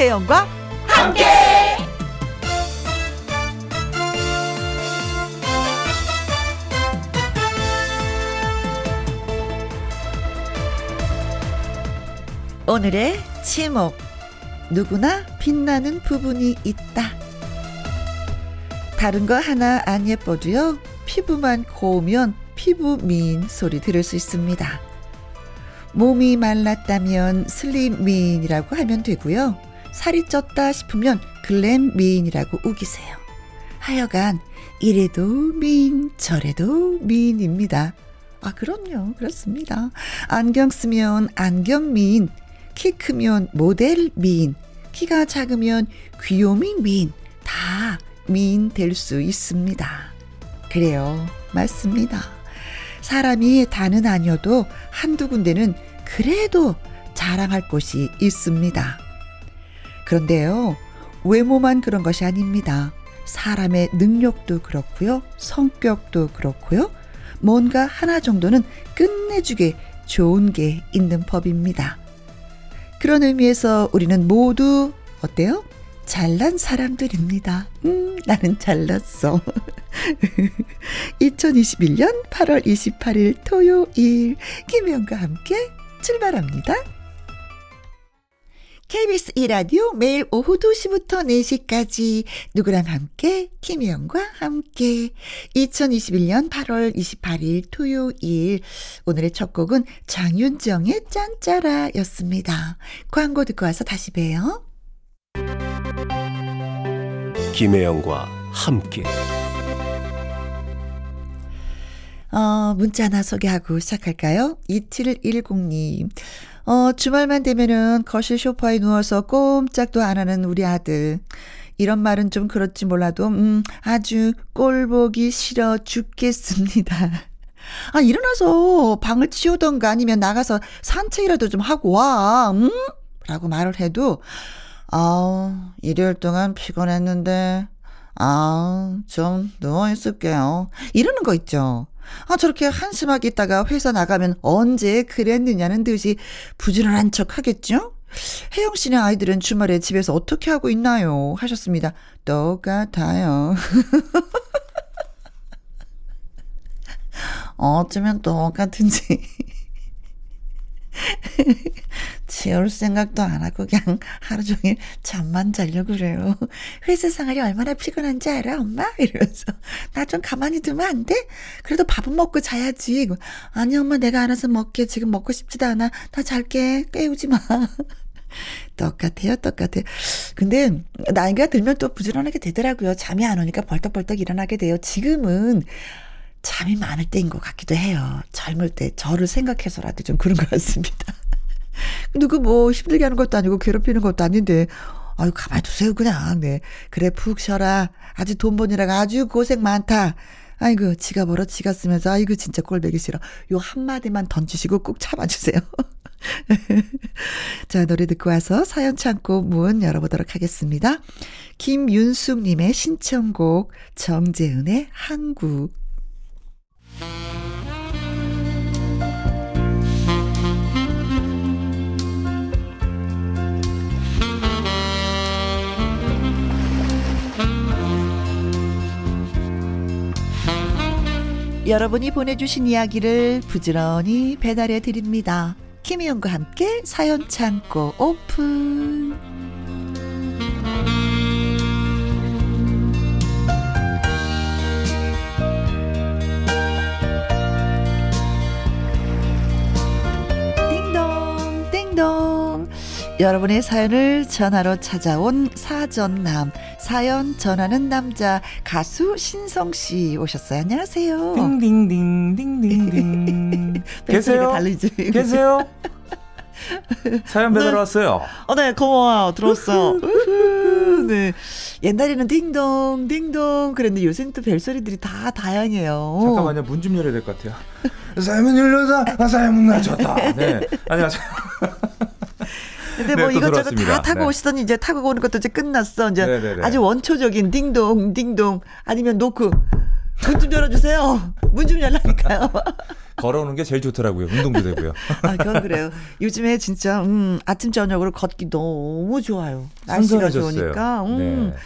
김혜영과 함께. 오늘의 제목 누구나 빛나는 부분이 있다. 다른 거 하나 안 예뻐도요. 피부만 고우면 피부 미인 소리 들을 수 있습니다. 몸이 말랐다면 슬림 미인이라고 하면 되고요. 살이 쪘다 싶으면 글램 미인이라고 우기세요. 하여간 이래도 미인 저래도 미인입니다. 아 그럼요 그렇습니다. 안경 쓰면 안경 미인 키 크면 모델 미인 키가 작으면 귀요미 미인 다 미인 될 수 있습니다. 그래요 맞습니다. 사람이 다는 아니어도 한두 군데는 그래도 자랑할 곳이 있습니다. 그런데요, 외모만 그런 것이 아닙니다. 사람의 능력도 그렇고요, 성격도 그렇고요, 뭔가 하나 정도는 끝내주게 좋은 게 있는 법입니다. 그런 의미에서 우리는 모두 어때요? 잘난 사람들입니다. 음, 나는 잘났어. 2021년 8월 28일 토요일 김혜영과 함께 출발합니다. KBS 이라디오 매일 오후 2시부터 4시까지 누구랑 함께 김혜영과 함께 2021년 8월 28일 토요일 오늘의 첫 곡은 장윤정의 짠짜라 였습니다. 광고 듣고 와서 다시 봬요. 김혜영과 함께 어, 문자 하나 소개하고 시작할까요? 2710님. 어, 주말만 되면은 거실 소파에 누워서 꼼짝도 안 하는 우리 아들. 이런 말은 좀 그렇지 몰라도, 음, 아주 꼴 보기 싫어 죽겠습니다. 아, 일어나서 방을 치우던가 아니면 나가서 산책이라도 좀 하고 와, 음? 라고 말을 해도, 아우, 일요일 동안 피곤했는데, 아, 좀 누워있을게요. 이러는 거 있죠. 아, 저렇게 한심하게 있다가 회사 나가면 언제 그랬느냐는 듯이 부지런한 척 하겠죠? 혜영 씨네 아이들은 주말에 집에서 어떻게 하고 있나요? 하셨습니다. 똑같아요. 어쩌면 똑같은지. 치울 생각도 안 하고 그냥 하루 종일 잠만 자려고 그래요. 회사 생활이 얼마나 피곤한지 알아, 엄마? 이러면서. 나 좀 가만히 두면 안 돼? 그래도 밥은 먹고 자야지. 아니, 엄마 내가 알아서 먹게. 지금 먹고 싶지도 않아. 나 잘게. 깨우지 마. 똑같아요, 똑같아요. 근데 나이가 들면 또 부지런하게 되더라고요. 잠이 안 오니까 벌떡벌떡 일어나게 돼요. 지금은 잠이 많을 때인 것 같기도 해요. 젊을 때 저를 생각해서라도 좀 그런 것 같습니다. 누구 뭐 힘들게 하는 것도 아니고 괴롭히는 것도 아닌데 아유 가만히 두세요 그냥. 네. 그래 푹 쉬어라. 아직 돈 버니라가 아주 고생 많다. 아이고 지가 벌어 지가 쓰면서. 아이고 진짜 꼴배기 싫어. 요 한마디만 던지시고 꼭 참아주세요. 자 노래 듣고 와서 사연 창고 문 열어보도록 하겠습니다. 김윤숙님의 신청곡 정재은의 한국 여러분이 보내주신 이야기를 부지런히 배달해 드립니다. 김희영과 함께 사연 창고 오픈. 여러분의 사연을 전화로 찾아온 사전남 사연 전하는 남자 가수 신성 씨 오셨어요. 안녕하세요. 딩딩딩 딩딩딩 계세요? 달리지. 계세요? 사연 배달 네. 왔어요. 어, 네, 고마워. 우후, 네. 옛날에는 딩동, 딩동. 그랬는데 요새는 또 별소리들이 다 다양해요. 잠깐만요. 문 좀 열어야 될 것 같아요. 사연 열려서 아, 사연 문 닫혔다. 네. 안녕하세요. 근데 네, 뭐또 이것저것. 다 타고 네. 오시더니 이제 타고 오는 것도 이제 끝났어. 이제 네네네. 아주 원초적인 딩동, 딩동. 아니면 노크. 문 좀 열어주세요. 문 좀 열라니까요. 걸어오는 게 제일 좋더라고요. 운동도 되고요. 아, 그건 그래요. 요즘에 진짜 음, 아침 저녁으로 걷기 너무 좋아요. 날씨가 선선해졌어요. 좋으니까. 음. 네.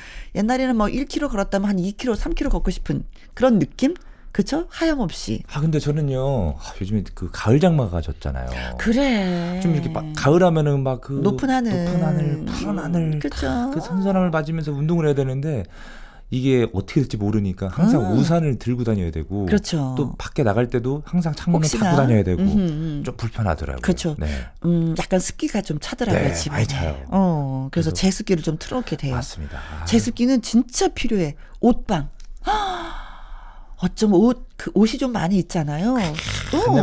옛날에는 뭐 1km 걸었다면 한 2km, 3km 걷고 싶은 그런 느낌? 그쵸? 하염없이. 아 근데 저는요 아, 요즘에 그 가을 장마가 졌잖아요. 그래. 좀 이렇게 막 가을 하면은 막 그 높은 하늘. 높은 하늘, 푸른 하늘, 그쵸. 탁그 선선함을 맞으면서 운동을 해야 되는데 이게 어떻게 될지 모르니까 항상 음. 우산을 들고 다녀야 되고 그렇죠. 또 밖에 나갈 때도 항상 창문을. 닫고 다녀야 되고 음흠, 음. 좀 불편하더라고요. 그렇죠. 네, 음, 약간 습기가 좀 차더라고요, 네, 집에. 많이 차요. 어, 그래서, 그래서- 제습기를 좀 틀어놓게 돼요. 맞습니다. 아, 제습기는 진짜 필요해. 옷방. 어쩜 옷, 그 옷이 좀 많이 있잖아요. 어,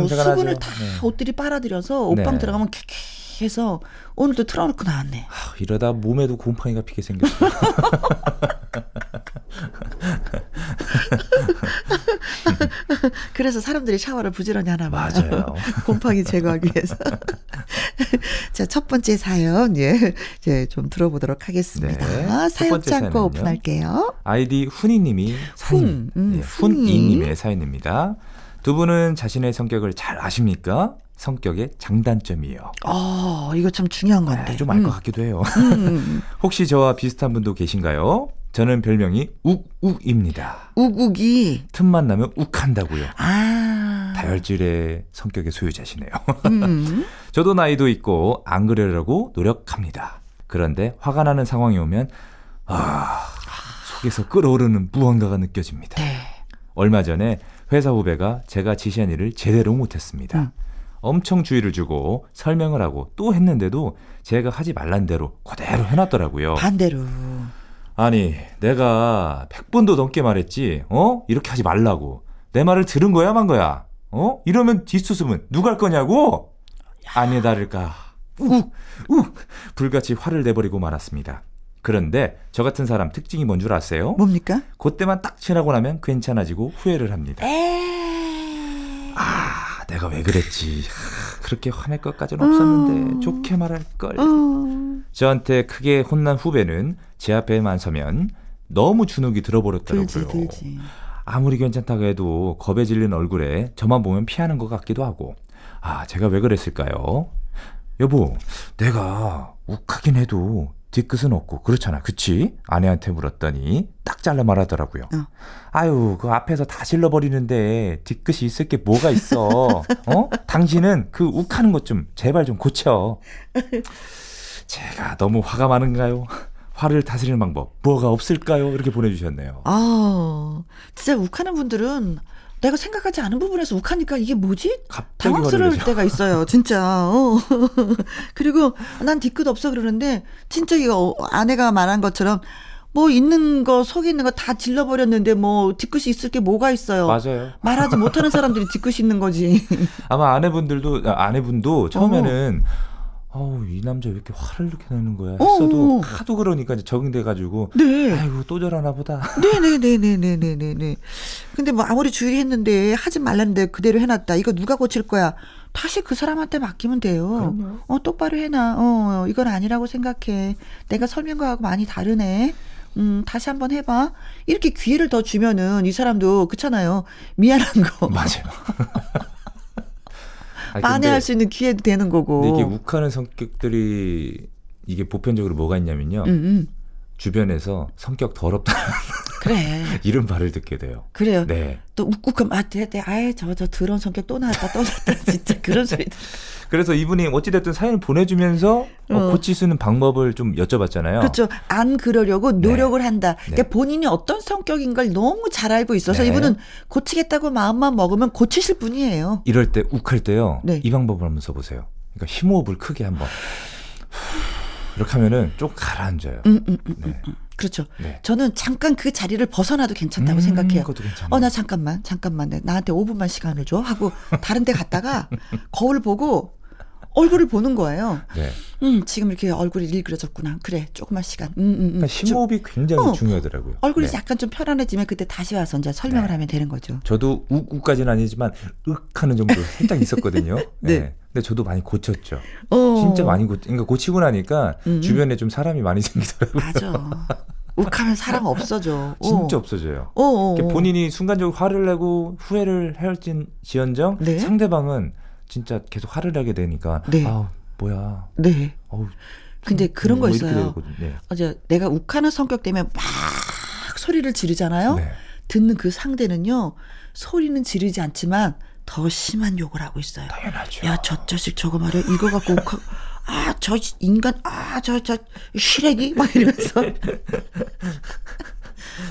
수분을 나죠. 다 네. 옷들이 빨아들여서 옷방 네. 들어가면 캬캬해서 오늘도 틀어놓고 나왔네. 아, 이러다 몸에도 곰팡이가 피게 생겼어요. 그래서 사람들이 샤워를 부지런히 하나 봐요. 맞아요. 곰팡이 제거하기 위해서. 자, 첫 번째 사연, 예, 이제 좀 들어보도록 하겠습니다. 네, 첫 사연 창고. 오픈할게요. 아이디 훈이님이 사연, 음, 예, 훈이. 훈이님의 사연입니다. 두 분은 자신의 성격을 잘 아십니까? 성격의 장단점이요. 어, 이거 참 중요한 건데. 네, 좀알것 음, 같기도 해요. 음, 혹시 저와 비슷한 분도 계신가요? 저는 별명이 욱욱입니다. 우국이, 틈만 나면 욱한다고요. 아. 다혈질의 성격의 소유자시네요. 음. 저도 나이도 있고 안 그러려고 노력합니다. 그런데 화가 나는 상황이 오면 아 속에서 끓어오르는 무언가가 느껴집니다. 네. 얼마 전에 회사 후배가 제가 지시한 일을 제대로 못했습니다. 음. 엄청 주의를 주고 설명을 하고 또 했는데도 제가 하지 말란 대로 그대로 해놨더라고요. 반대로. 아니 내가 100번도 넘게 말했지 어? 이렇게 하지 말라고 내 말을 들은 거야 만 거야 어? 이러면 뒷수습은 누가 할 거냐고 아니 다를까 욱욱 불같이 화를 내버리고 말았습니다 그런데 저 같은 사람 특징이 뭔 줄 아세요? 뭡니까? 그때만 딱 지나고 나면 괜찮아지고 후회를 합니다 에. 아 내가 왜 그랬지 하, 그렇게 화낼 것까지는 없었는데 음. 좋게 말할 걸 어, 저한테 크게 혼난 후배는 제 앞에만 서면 너무 주눅이 들어버렸더라고요. 들지, 들지. 아무리 괜찮다고 해도 겁에 질린 얼굴에 저만 보면 피하는 것 같기도 하고. 아, 제가 왜 그랬을까요? 여보, 내가 욱하긴 해도 뒤끝은 없고 그렇잖아. 그치? 아내한테 물었더니 딱 잘라 말하더라고요. 어. 아유, 그 앞에서 다 질러버리는데 뒤끝이 있을 게 뭐가 있어. 어? 당신은 그 욱하는 것 좀 제발 좀 고쳐. 제가 너무 화가 많은가요? 화를 다스리는 방법 뭐가 없을까요? 이렇게 보내주셨네요. 아, 진짜 욱하는 분들은 내가 생각하지 않은 부분에서 욱하니까 이게 뭐지? 당황스러울. 때가 있어요, 진짜. 어. 그리고 난 뒤끝 없어 그러는데 진짜 이거 어, 아내가 말한 것처럼 뭐 있는 거 속에 있는 거 다 질러버렸는데 뭐 뒤끝이 있을 게 뭐가 있어요. 맞아요. 말하지 못하는 사람들이 뒤끝이 있는 거지. 아마 아내분들도 아, 아내분도 처음에는 어 우 이 남자 왜 이렇게 화를 이렇게 내는 거야 했어도 어. 하도 그러니까 이제 적응돼 가지고 네. 아이고 또 저러나 보다. 네네네네네네네. 근데 뭐 아무리 주의했는데 하지 말랐는데 그대로 해놨다. 이거 누가 고칠 거야? 다시 그 사람한테 맡기면 돼요. 그럼요. 어 똑바로 해놔. 어 이건 아니라고 생각해. 내가 설명과하고 많이 다르네. 음 다시 한번 해봐. 이렇게 기회를 더 주면은 이 사람도 그렇잖아요. 미안한 거 맞아요. 근데- 만회할 수 있는 기회도 되는 거고. 이게 욱하는 성격들이 이게 보편적으로 뭐가 있냐면요. 음, 음. 주변에서 성격 더럽다 그래. 이런 말을 듣게 돼요. 그래요. 네. 또 욱욱하면 아, 네, 네, 아이 저저 더러운 성격 또 나왔다 또 나왔다 진짜 그런 소리. 그래서 이분이 어찌됐든 사연을 보내주면서 어, 어. 고칠 수 있는 방법을 좀 여쭤봤잖아요. 그렇죠. 안 그러려고 노력을 한다. 그러니까 네. 본인이 어떤 성격인 걸 너무 잘 알고 있어서 네. 이분은 고치겠다고 마음만 먹으면 고치실 분이에요. 이럴 때 욱할 때요. 네. 이 방법을 한번 써보세요. 그러니까 심호흡을 크게 한번 이렇게 하면은 좀 가라앉아요. 음, 음, 음, 네. 음. 그렇죠. 네. 저는 잠깐 그 자리를 벗어나도 괜찮다고 음, 생각해요. 어, 나 잠깐만, 잠깐만, 내- 나한테 5분만 시간을 줘. 하고 다른 데 갔다가 거울 보고 얼굴을 보는 거예요. 네. 음, 지금 이렇게 얼굴이 일그러졌구나. 그래, 조금만 시간. 음, 음, 음. 그러니까 심호흡이 굉장히 어. 중요하더라고요. 얼굴이 네. 약간 좀 편안해지면 그때 다시 와서 이제 설명을 네. 하면 되는 거죠. 저도 욱욱까지는 아니지만 윽하는 정도 살짝 있었거든요. 네. 네. 근데 저도 많이 고쳤죠. 어. 진짜 많이 고, 그러니까 고치고 나니까 음. 주변에 좀 사람이 많이 생기더라고요. 맞아. 욱하면 사랑 없어져. 어. 진짜 없어져요. 어, 어, 이렇게 어. 본인이 순간적으로 화를 내고 후회를 할진 지언정 네. 상대방은 진짜 계속 화를 내게 되니까 네. 아 뭐야 네. 어우 근데 그런 거뭐 있어요. 네. 어제 내가 욱하는 성격 때문에 막 소리를 지르잖아요. 네. 듣는 그 상대는요. 소리는 지르지 않지만 더 심한 욕을 하고 있어요. 당연하죠. 야, 저 자식 저거 말이야. 이거 갖고 욱하 아, 저 인간 아, 저 저 시래기 막 이러면서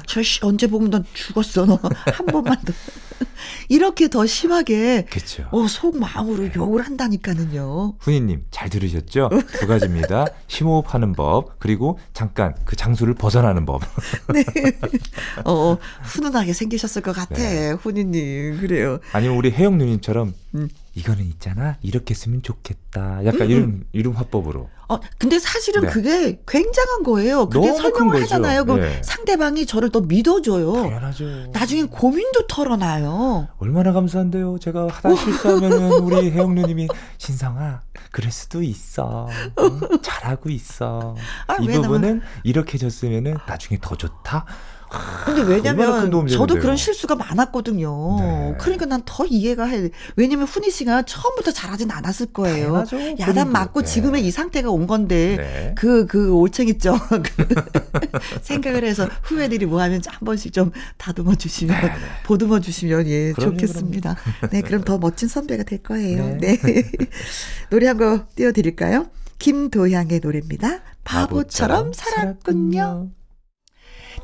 저 씨, 언제 보면 넌 죽었어. 너 한 번만 더. 이렇게 더 심하게 그렇죠. 어, 속 마음으로 욕을 한다니까는요. 훈이님 잘 들으셨죠? 두 가지입니다. 심호흡하는 법 그리고 잠깐 그 장소를 벗어나는 법. 네. 어, 어, 훈훈하게 생기셨을 것 같아. 네. 훈이님. 그래요. 아니면 우리 혜영 누님처럼 음. 이거는 있잖아 이렇게 쓰면 좋겠다. 약간 이런 이런 화법으로. 어, 근데 사실은 네. 그게 굉장한 거예요. 그게 설명을. 하잖아요. 그럼 네. 상대방이 저를 더 믿어줘요. 당연하죠. 나중엔 고민도 털어놔요. 얼마나 감사한데요. 제가 하다 실수하면은 우리 혜영 누님이 신성아 그럴 수도 있어. 응, 잘하고 있어. 아, 이 부분은 이렇게 줬으면은 나중에 더 좋다. 근데 왜냐면 저도. 그런 실수가 많았거든요. 네. 그러니까 난 더 이해가 해. 왜냐면 훈이 씨가 처음부터 잘하진 않았을 거예요. 당연하죠. 야단. 맞고 네. 지금의 이 상태가 온 건데 네. 그, 그 올챙이죠. 생각을 해서 후배들이 뭐 하면 한 번씩 좀 다듬어 주시면, 네, 네. 보듬어 주시면, 예, 그럼요, 좋겠습니다. 네, 그럼 더 멋진 선배가 될 거예요. 네. 네. 노래 한 곡 띄워드릴까요? 김도향의 노래입니다. 바보처럼 살았군요.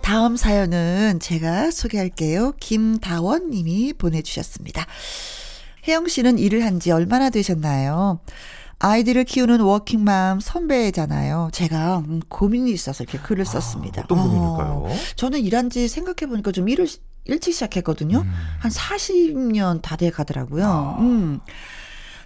다음 사연은 제가 소개할게요. 김다원 님이 보내주셨습니다. 혜영 씨는 일을 한 지 얼마나 되셨나요? 아이들을 키우는 워킹맘 선배잖아요. 제가 음, 고민이 있어서 이렇게 글을 썼습니다. 아, 어떤 어, 고민일까요? 저는 일한 지 생각해보니까 좀 일을 시- 일찍 시작했거든요. 음. 한 40년 다 돼 가더라고요. 아. 음.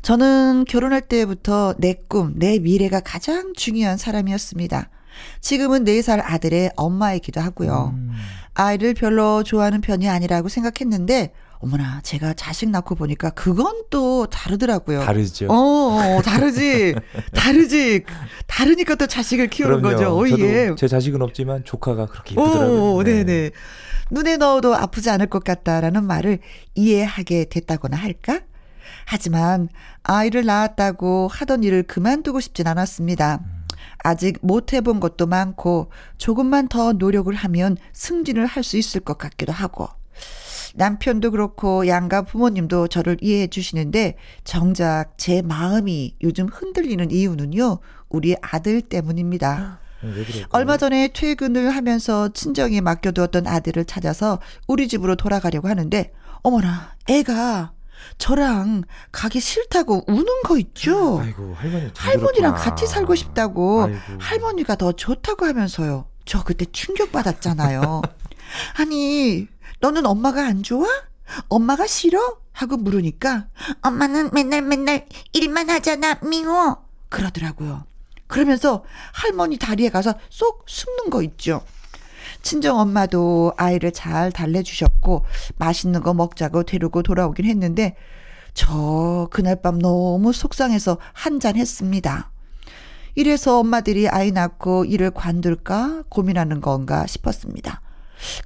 저는 결혼할 때부터 내 꿈, 내 미래가 가장 중요한 사람이었습니다. 지금은 4살 아들의 엄마이기도 하고요. 음. 아이를 별로 좋아하는 편이 아니라고 생각했는데, 어머나, 제가 자식 낳고 보니까 그건 또 다르더라고요. 다르죠. 어, 어, 다르지. 다르지. 다르니까 또 자식을 키우는 그럼요. 거죠. 오, 저도 예. 제 자식은 없지만 조카가 그렇게 이쁘더라고요. 오, 네네. 눈에 넣어도 아프지 않을 것 같다라는 말을 이해하게 됐다거나 할까? 하지만 아이를 낳았다고 하던 일을 그만두고 싶진 않았습니다. 아직 못 해본 것도 많고 조금만 더 노력을 하면 승진을 할 수 있을 것 같기도 하고 남편도 그렇고 양가 부모님도 저를 이해해 주시는데 정작 제 마음이 요즘 흔들리는 이유는요. 우리 아들 때문입니다. 얼마 전에 퇴근을 하면서 친정에 맡겨두었던 아들을 찾아서 우리 집으로 돌아가려고 하는데 어머나 애가 저랑 가기 싫다고 우는 거 있죠. 아이고 할머니 참 할머니랑. 같이 살고 싶다고 아이고. 할머니가 더 좋다고 하면서요. 저 그때 충격 받았잖아요. 아니 너는 엄마가 안 좋아? 엄마가 싫어? 하고 물으니까 엄마는 맨날 맨날 일만 하잖아 미워 그러더라고요. 그러면서 할머니 다리에 가서 쏙 숨는 거 있죠. 친정 엄마도 아이를 잘 달래주셨고 맛있는 거 먹자고 데리고 돌아오긴 했는데 저 그날 밤 너무 속상해서 한잔 했습니다. 이래서 엄마들이 아이 낳고 일을 관둘까 고민하는 건가 싶었습니다.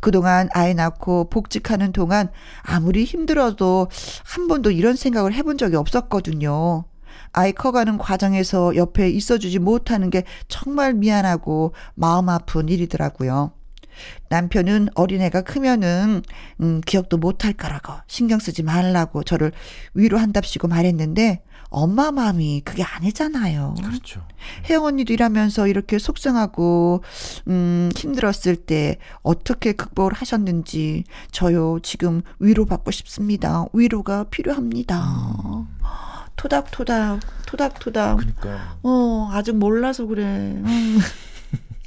그동안 아이 낳고 복직하는 동안 아무리 힘들어도 한 번도 이런 생각을 해본 적이 없었거든요. 아이 커가는 과정에서 옆에 있어주지 못하는 게 정말 미안하고 마음 아픈 일이더라고요. 남편은 어린애가 크면은 음, 기억도 못할 거라고 신경 쓰지 말라고 저를 위로한답시고 말했는데 엄마 마음이 그게 아니잖아요. 그렇죠. 혜영 언니도 일하면서 이렇게 속상하고 음, 힘들었을 때 어떻게 극복을 하셨는지 저요 지금 위로받고 싶습니다. 위로가 필요합니다. 토닥토닥 토닥토닥 그러니까 어, 아직 몰라서 그래. 음.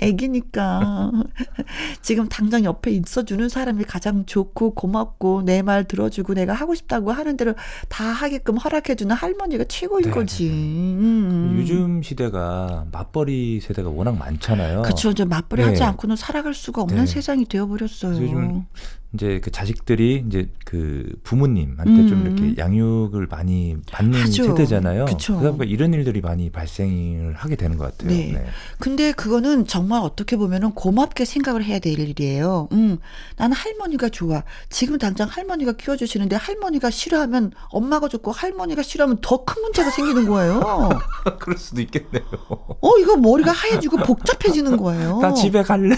애기니까. 지금 당장 옆에 있어주는 사람이 가장 좋고 고맙고 내 말 들어주고 내가 하고 싶다고 하는 대로 다 하게끔 허락해주는 할머니가 최고인 네, 거지. 네, 음. 요즘 시대가 맞벌이 세대가 워낙 많잖아요. 저 맞벌이 하지 네. 않고는 살아갈 수가 없는 네. 세상이 되어버렸어요. 요즘 이제 그 자식들이 이제 그 부모님한테 좀 음. 이렇게 양육을 많이 받는 하죠. 세대잖아요. 그쵸. 그러다 보니까 이런 일들이 많이 발생을 하게 되는 것 같아요. 네. 근데 그거는 정말 어떻게 보면은 고맙게 생각을 해야 될 일이에요. 음, 나는 할머니가 좋아. 지금 당장 할머니가 키워주시는데 할머니가 싫어하면 엄마가 좋고 할머니가 싫어하면 더 큰 문제가 생기는 거예요. 그럴 수도 있겠네요. 어, 이거 머리가 하얘지고 복잡해지는 거예요. 나 집에 갈래?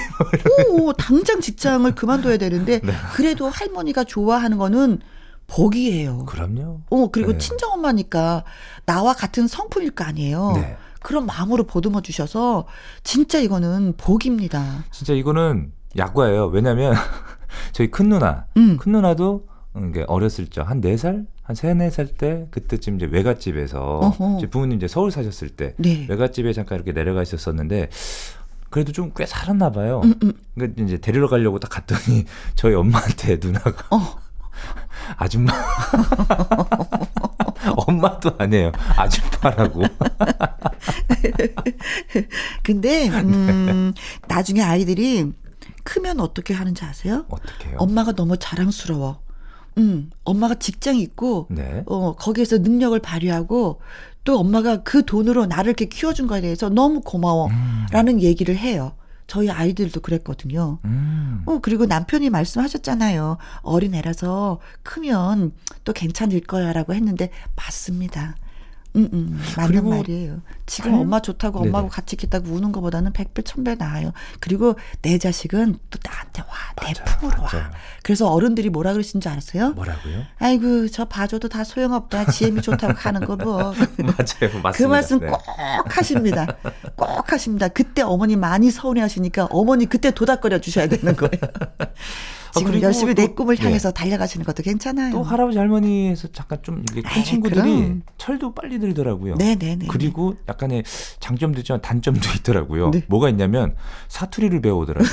오, 당장 직장을 그만둬야 되는데 네. 그래도 할머니가 좋아하는 거는 복이에요. 그럼요. 어, 그리고 네. 친정엄마니까 나와 같은 성품일 거 아니에요. 네. 그런 마음으로 보듬어 주셔서 진짜 이거는 복입니다. 진짜 이거는 약과예요. 왜냐면 저희 큰 누나, 음. 큰 누나도 이게 어렸을 적 한 네 살 한 세네 살 때 그때쯤 이제 외갓집에서 부모님 이제 서울 사셨을 때 네. 외갓집에 잠깐 이렇게 내려가 있었었는데 그래도 좀 꽤 살았나 봐요. 음, 음. 그러니까 이제 데리러 가려고 딱 갔더니 저희 엄마한테 누나가 어. 아줌마 엄마도 아니에요. 아줌마라고. 근데 음, 나중에 아이들이 크면 어떻게 하는지 아세요? 어떻게요? 엄마가 너무 자랑스러워. 음, 엄마가 직장이 있고 네. 어, 거기에서 능력을 발휘하고 또 엄마가 그 돈으로 나를 이렇게 키워준 거에 대해서 너무 고마워. 음. 라는 얘기를 해요. 저희 아이들도 그랬거든요. 음. 어, 그리고 남편이 말씀하셨잖아요. 어린애라서 크면 또 괜찮을 거야 라고 했는데, 맞습니다. 음, 음, 맞는 말이에요. 지금 할- 엄마 좋다고. 엄마하고 같이 있겠다고 우는 것보다는 백배, 천배 나아요. 그리고 내 자식은 또 나한테 와. 내 맞아요, 품으로 와. 맞아요. 그래서 어른들이 뭐라 그러신 줄 알았어요? 뭐라고요? 아이고, 저 봐줘도 다 소용없다. 지엠이 좋다고 하는 거 뭐. 맞아요. 맞습니다. 그 말씀 네. 꼭 하십니다. 꼭 하십니다. 그때 어머니 많이 서운해 하시니까 어머니 그때 도닥거려 주셔야 되는 거예요. 지금 그리고 열심히 내 또- 꿈을 네. 향해서 달려가시는 것도 괜찮아요. 또 할아버지 할머니에서 잠깐 좀 이렇게 큰 에이, 친구들이 그럼. 철도 빨리 들더라고요. 네네네. 그리고 약간의 장점도 있지만 단점도 있더라고요. 네. 뭐가 있냐면 사투리를 배우더라고요.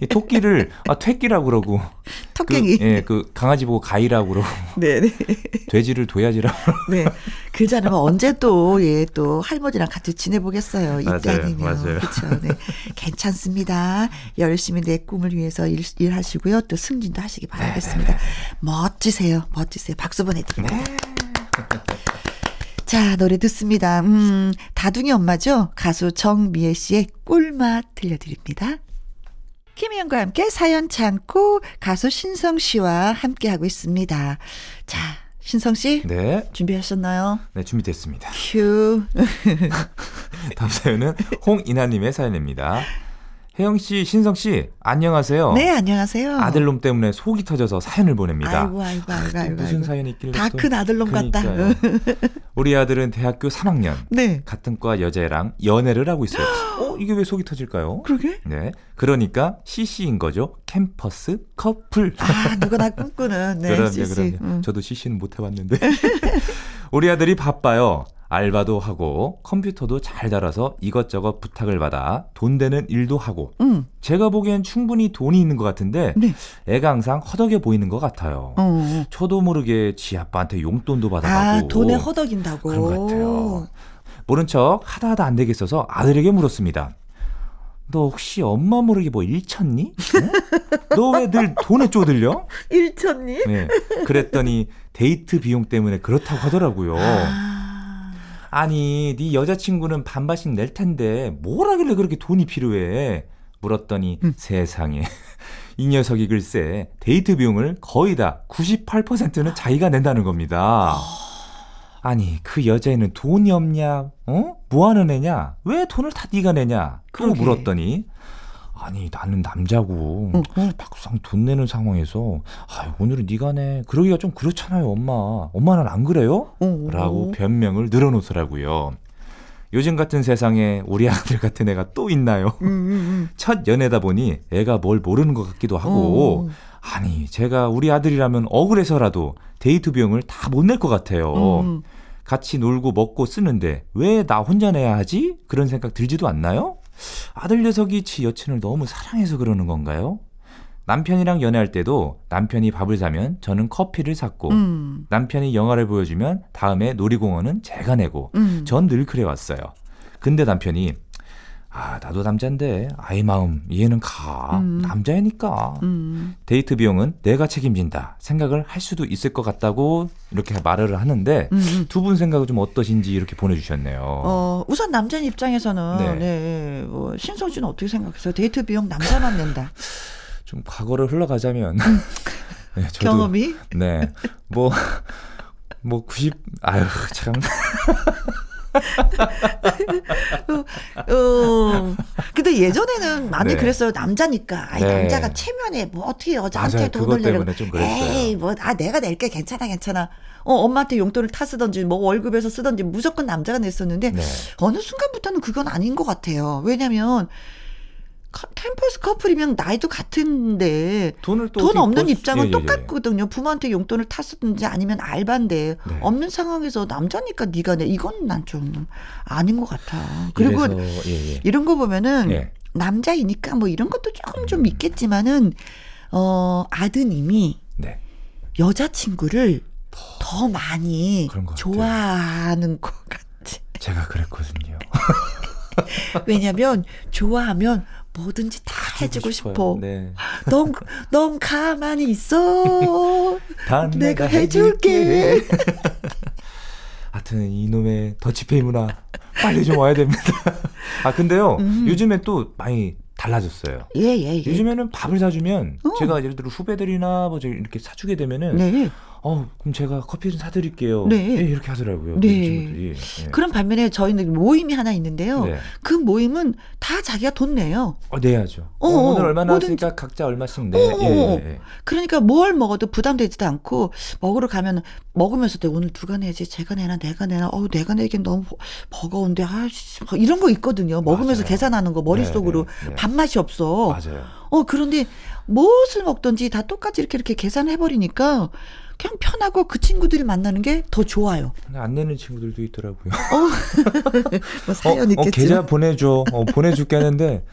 이 토끼를 아 퇴끼라고 그러고 토깽이. 그, 예, 그 강아지 보고 가이라고 그러고 네네. 돼지를 둬야지라고 네. 그자는 언제 또, 예, 또 할머니랑 같이 지내보겠어요. 이때 맞아요, 아니면. 맞아요. 그렇죠. 네. 괜찮습니다. 열심히 내 꿈을 위해서 일, 일하시고 요. 또 승진도 하시기 바라겠습니다. 멋지세요. 멋지세요. 박수 보내드립니다. 자, 노래 듣습니다. 음, 다둥이 엄마죠? 가수 정미애 씨의 꿀맛 들려드립니다. 김희영과 함께 사연 참고 가수 신성 씨와 함께하고 있습니다. 자, 신성 씨. 네, 준비하셨나요? 네 준비됐습니다. 큐. 다음 사연은 홍이나님의 사연입니다. 혜영 씨, 신성 씨, 안녕하세요. 네, 안녕하세요. 아들놈 때문에 속이 터져서 사연을 보냅니다. 아이고, 아이고, 아이고, 또 아이고. 무슨 아이고. 사연이 있길래 다 또. 큰 아들놈 같다. 그러니까요. 우리 아들은 대학교 3학년 네. 같은 과 여자애랑 연애를 하고 있어요. 어 이게 왜 속이 터질까요? 그러게? 네, 그러니까 CC인 거죠. 캠퍼스 커플. 아, 누구나 꿈꾸는, 네. 그럼요, 씨씨. 그럼요. 음. 저도 CC는 못 해봤는데. 우리 아들이 바빠요. 알바도 하고 컴퓨터도 잘 달아서 이것저것 부탁을 받아 돈 되는 일도 하고 음, 제가 보기엔 충분히 돈이 있는 것 같은데 네. 애가 항상 허덕여 보이는 것 같아요. 어. 저도 모르게 지 아빠한테 용돈도 받아가고 아, 돈에 허덕인다고. 그런 것 같아요. 모른 척 하다 하다 안 되겠어서 아들에게 물었습니다. 너 혹시 엄마 모르게 뭐 일쳤니? 너왜 늘 돈에 쪼들려? 일천님? 네. 그랬더니 데이트 비용 때문에 그렇다고 하더라고요. 아, 아니, 네 여자친구는 반반씩 낼 텐데 뭘 하길래 그렇게 돈이 필요해? 물었더니 음. 세상에 이 녀석이 글쎄 데이트 비용을 거의 다 98%는 자기가 낸다는 겁니다. 아니 그 여자애는 돈이 없냐? 어? 뭐 하는 애냐? 왜 돈을 다 네가 내냐? 그러고. 물었더니 아니 나는 남자고 응, 응. 막상 돈 내는 상황에서 아 오늘은 네가 내 그러기가 좀 그렇잖아요 엄마 엄마는 안 그래요? 어. 라고 변명을 늘어놓더라고요. 요즘 같은 세상에 우리 아들 같은 애가 또 있나요? 첫 연애다 보니 애가 뭘 모르는 것 같기도 하고 어. 아니 제가 우리 아들이라면 억울해서라도 데이트 비용을 다 못 낼 것 같아요. 음. 같이 놀고 먹고 쓰는데 왜 나 혼자 내야 하지? 그런 생각 들지도 않나요? 아들 녀석이 지 여친을 너무 사랑해서 그러는 건가요? 남편이랑 연애할 때도 남편이 밥을 사면 저는 커피를 샀고 음. 남편이 영화를 보여주면 다음에 놀이공원은 제가 내고 음. 전늘 그래 왔어요. 근데 남편이 아, 나도 남자인데 아이 마음 이해는 가. 음. 남자이니까. 음. 데이트 비용은 내가 책임진다. 생각을 할 수도 있을 것 같다고 이렇게 말을 하는데 음, 음. 두분 생각은 좀 어떠신지 이렇게 보내주셨네요. 어, 우선 남자인 입장에서는 네. 네. 뭐 신성 씨는 어떻게 생각하세요? 데이트 비용 남자만 낸다. 좀 과거를 흘러가자면 네, 저도 경험이 네. 뭐, 뭐, 90, 아유, 참. 어. 근데 예전에는 많이 네. 그랬어요. 남자니까. 아이, 네. 남자가 체면에 뭐 어떻게 여자한테 맞아요. 돈을 내려. 에이, 뭐, 아, 내가 낼게. 괜찮아, 괜찮아. 어, 엄마한테 용돈을 타 쓰던지, 뭐, 월급에서 쓰던지, 무조건 남자가 냈었는데, 네. 어느 순간부터는 그건 아닌 것 같아요. 왜냐면, 카- 캠퍼스 커플이면 나이도 같은데, 돈을 또. 돈 없는 벌- 입장은 예, 예, 예. 똑같거든요. 부모한테 용돈을 탔었든지 아니면 알바인데 네. 없는 상황에서 남자니까 네가 내 이건 난 좀 아닌 것 같아. 그리고 이래서, 예, 예. 이런 거 보면은 예. 남자이니까 뭐 이런 것도 조금 음. 좀 있겠지만은 어 아드님이 네. 여자친구를 더 많이. 좋아하는 것 같아. 제가 그랬거든요. 왜냐면 좋아하면 뭐든지 다 해주고 싶어. 네. 넌, 넌 가만히 있어. 다 내가 해줄게. 하여튼 이놈의 더치페이 문화 빨리 좀 와야 됩니다. 아 근데요 음. 요즘에 또 많이 달라졌어요. 예, 예, 예. 요즘에는 밥을 사주면 어. 제가 예를 들어 후배들이나 뭐 이렇게 사주게 되면은 네. 어 그럼 제가 커피 좀 사드릴게요. 네. 예, 이렇게 하더라고요. 네. 이 친구들이. 예. 그런 반면에 저희는 모임이 하나 있는데요. 네. 그 모임은 다 자기가 돈 내요. 어, 내야죠. 어, 어, 오늘 얼마. 나왔으니까 각자 얼마씩 내. 어, 예, 어, 예, 예. 그러니까 뭘 먹어도 부담되지도 않고 먹으러 가면 먹으면서 도 오늘 누가 내지 제가 내나 내가 내나 어우 내가 내긴 너무 버- 버거운데 뭐 이런 거 있거든요. 먹으면서 맞아요. 계산하는 거 머릿속으로 네, 네, 네. 밥맛이 없어. 맞아요. 어 그런데 무엇을 먹든지 다 똑같이 이렇게 이렇게 계산해 버리니까 그냥 편하고 그 친구들이 만나는 게 더 좋아요. 안 내는 친구들도 있더라고요. 뭐 사연 어, 어, 있겠지만. 계좌 보내줘. 어, 보내줄게 하는데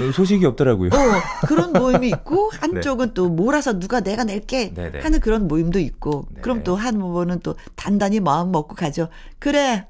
어, 소식이 없더라고요. 어, 그런 모임이 있고 한쪽은 또 몰아서 누가 내가 낼게 네, 네. 하는 그런 모임도 있고 네. 그럼 또 한 번은 또 단단히 마음 먹고 가죠. 그래.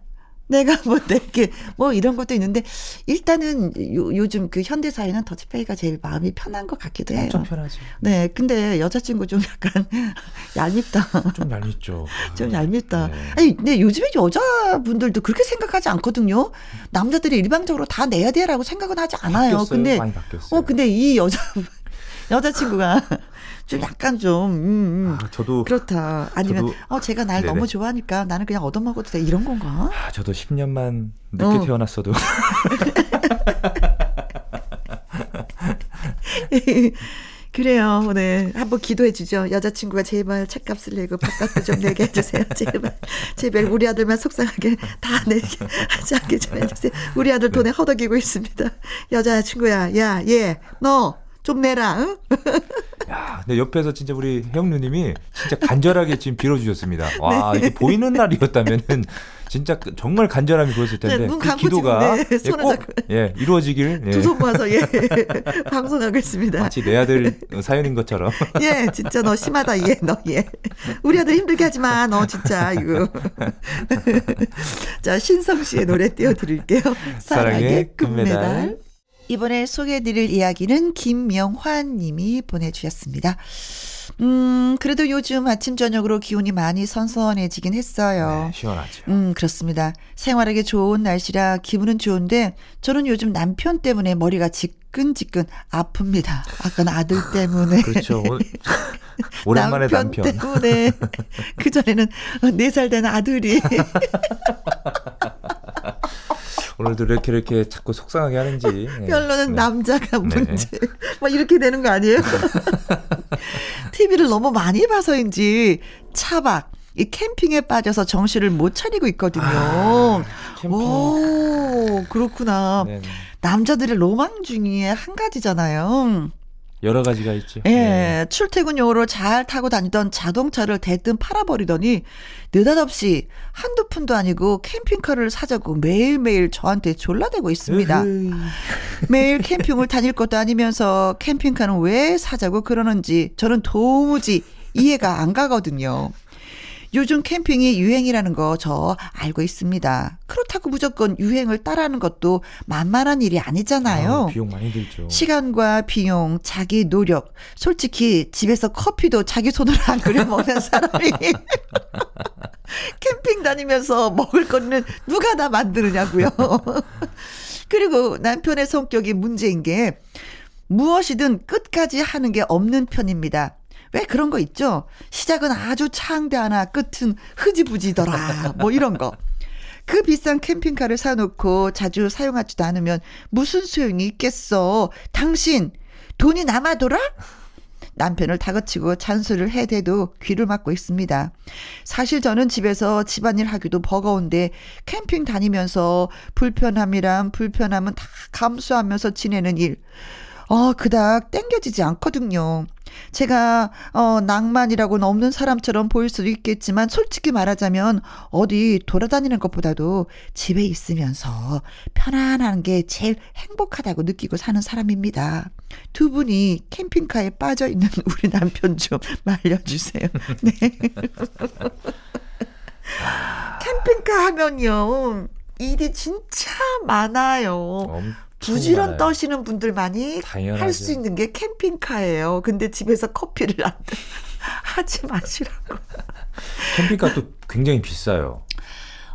내가 뭐 낼게 뭐 이런 것도 있는데 일단은 요, 요즘 그 현대 사회는 더치페이가 제일 마음이 편한 것 같기도 해요. 엄청 편하지. 네, 근데 여자친구 좀 약간 얄밉다. 좀 얄밉죠. 좀 얄밉다. 네. 아니, 근데 요즘에 여자분들도 그렇게 생각하지 않거든요. 남자들이 일방적으로 다 내야 돼라고 생각은 하지 않아요. 바뀌었어요. 근데 많이 바뀌었어요. 어, 근데 이 여자, 여자친구가 좀 약간 좀, 음, 음, 아, 저도 그렇다. 아니면, 저도- 어, 제가 날 네네. 너무 좋아하니까 나는 그냥 얻어먹어도 돼. 이런 건가? 아, 저도 10년만 늦게 어. 태어났어도 그래요. 네. 한번 기도해 주죠. 여자친구가 제발 책값을 내고 밥값도 좀 내게 해주세요. 제발. 제발 우리 아들만 속상하게 다 내게 하지 않게 좀 해주세요. 우리 아들 돈에 허덕이고 있습니다. 여자친구야, 야, 얘, 너 좀 내라. 응? 야, 근데 옆에서 진짜 우리 형 누님이 진짜 간절하게 지금 빌어주셨습니다. 와, 네. 이게 보이는 날이었다면은 진짜 그- 정말 간절함이 보였을 텐데 네, 눈그 기도가 지금, 네, 예, 꼭 잡고. 예, 이루어지길 예, 두손 모아서 예 방송하고 있습니다. 마치 내 아들 사연인 것처럼 예, 진짜 너 심하다, 얘, 너, 얘. 우리 아들 힘들게 하지 마, 너 진짜, 이거. 자, 신성 씨의 노래 띄워드릴게요. 사랑의 사랑의 금메달. 금메달. 이번에 소개해드릴 이야기는 김명환 님이 보내주셨습니다. 음, 그래도 요즘 아침, 저녁으로 기온이 많이 선선해지긴 했어요. 네, 시원하죠. 음, 그렇습니다. 생활하기 좋은 날씨라 기분은 좋은데 저는 요즘 남편 때문에 머리가 지끈지끈 아픕니다. 아까 아들 때문에. 그렇죠. 오랜만에 남편. 때문에 그 전에는 네살된 아들이 오늘도 이렇게 이렇게 자꾸 속상하게 하는지. 예. 결론은 네. 남자가 네. 문제. 막 이렇게 되는 거 아니에요? TV를 너무 많이 봐서인지 차박 이 캠핑에 빠져서 정신을 못 차리고 있거든요. 아. 오, 그렇구나. 네, 네. 남자들의 로망 중에 한 가지잖아요. 여러 가지가 있죠. 예, 네. 출퇴근용으로 잘 타고 다니던 자동차를 대뜸 팔아버리더니 느닷없이 한두 푼도 아니고 캠핑카를 사자고 매일매일 저한테 졸라대고 있습니다. 매일 캠핑을 다닐 것도 아니면서 캠핑카는 왜 사자고 그러는지 저는 도무지 이해가 안 가거든요. 요즘 캠핑이 유행이라는 거 저 알고 있습니다. 그렇다고 무조건 유행을 따라하는 것도 만만한 일이 아니잖아요. 아, 비용 많이 들죠. 시간과 비용, 자기 노력. 솔직히 집에서 커피도 자기 손으로 안 끓여 먹는 사람이 캠핑 다니면서 먹을 거는 누가 다 만드느냐고요. 그리고 남편의 성격이 문제인 게 무엇이든 끝까지 하는 게 없는 편입니다. 왜 그런 거 있죠? 시작은 아주 창대하나 끝은 흐지부지더라. 뭐 이런 거. 그 비싼 캠핑카를 사놓고 자주 사용하지도 않으면 무슨 소용이 있겠어. 당신 돈이 남아돌아? 남편을 다그치고 잔소리를 해대도 귀를 막고 있습니다. 사실 저는 집에서 집안일 하기도 버거운데 캠핑 다니면서 불편함이란 불편함은 다 감수하면서 지내는 일. 어, 그닥 땡겨지지 않거든요. 제가, 어, 낭만이라고는 없는 사람처럼 보일 수도 있겠지만, 솔직히 말하자면, 어디 돌아다니는 것보다도 집에 있으면서 편안한 게 제일 행복하다고 느끼고 사는 사람입니다. 두 분이 캠핑카에 빠져 있는 우리 남편 좀 말려주세요. 네. 캠핑카 하면요, 일이 진짜 많아요. 부지런. 떠시는 분들 많이 당연하죠. 할수 있는 게 캠핑카예요. 근데 집에서 커피를 안 하지 마시라고. 캠핑카도 굉장히 비싸요.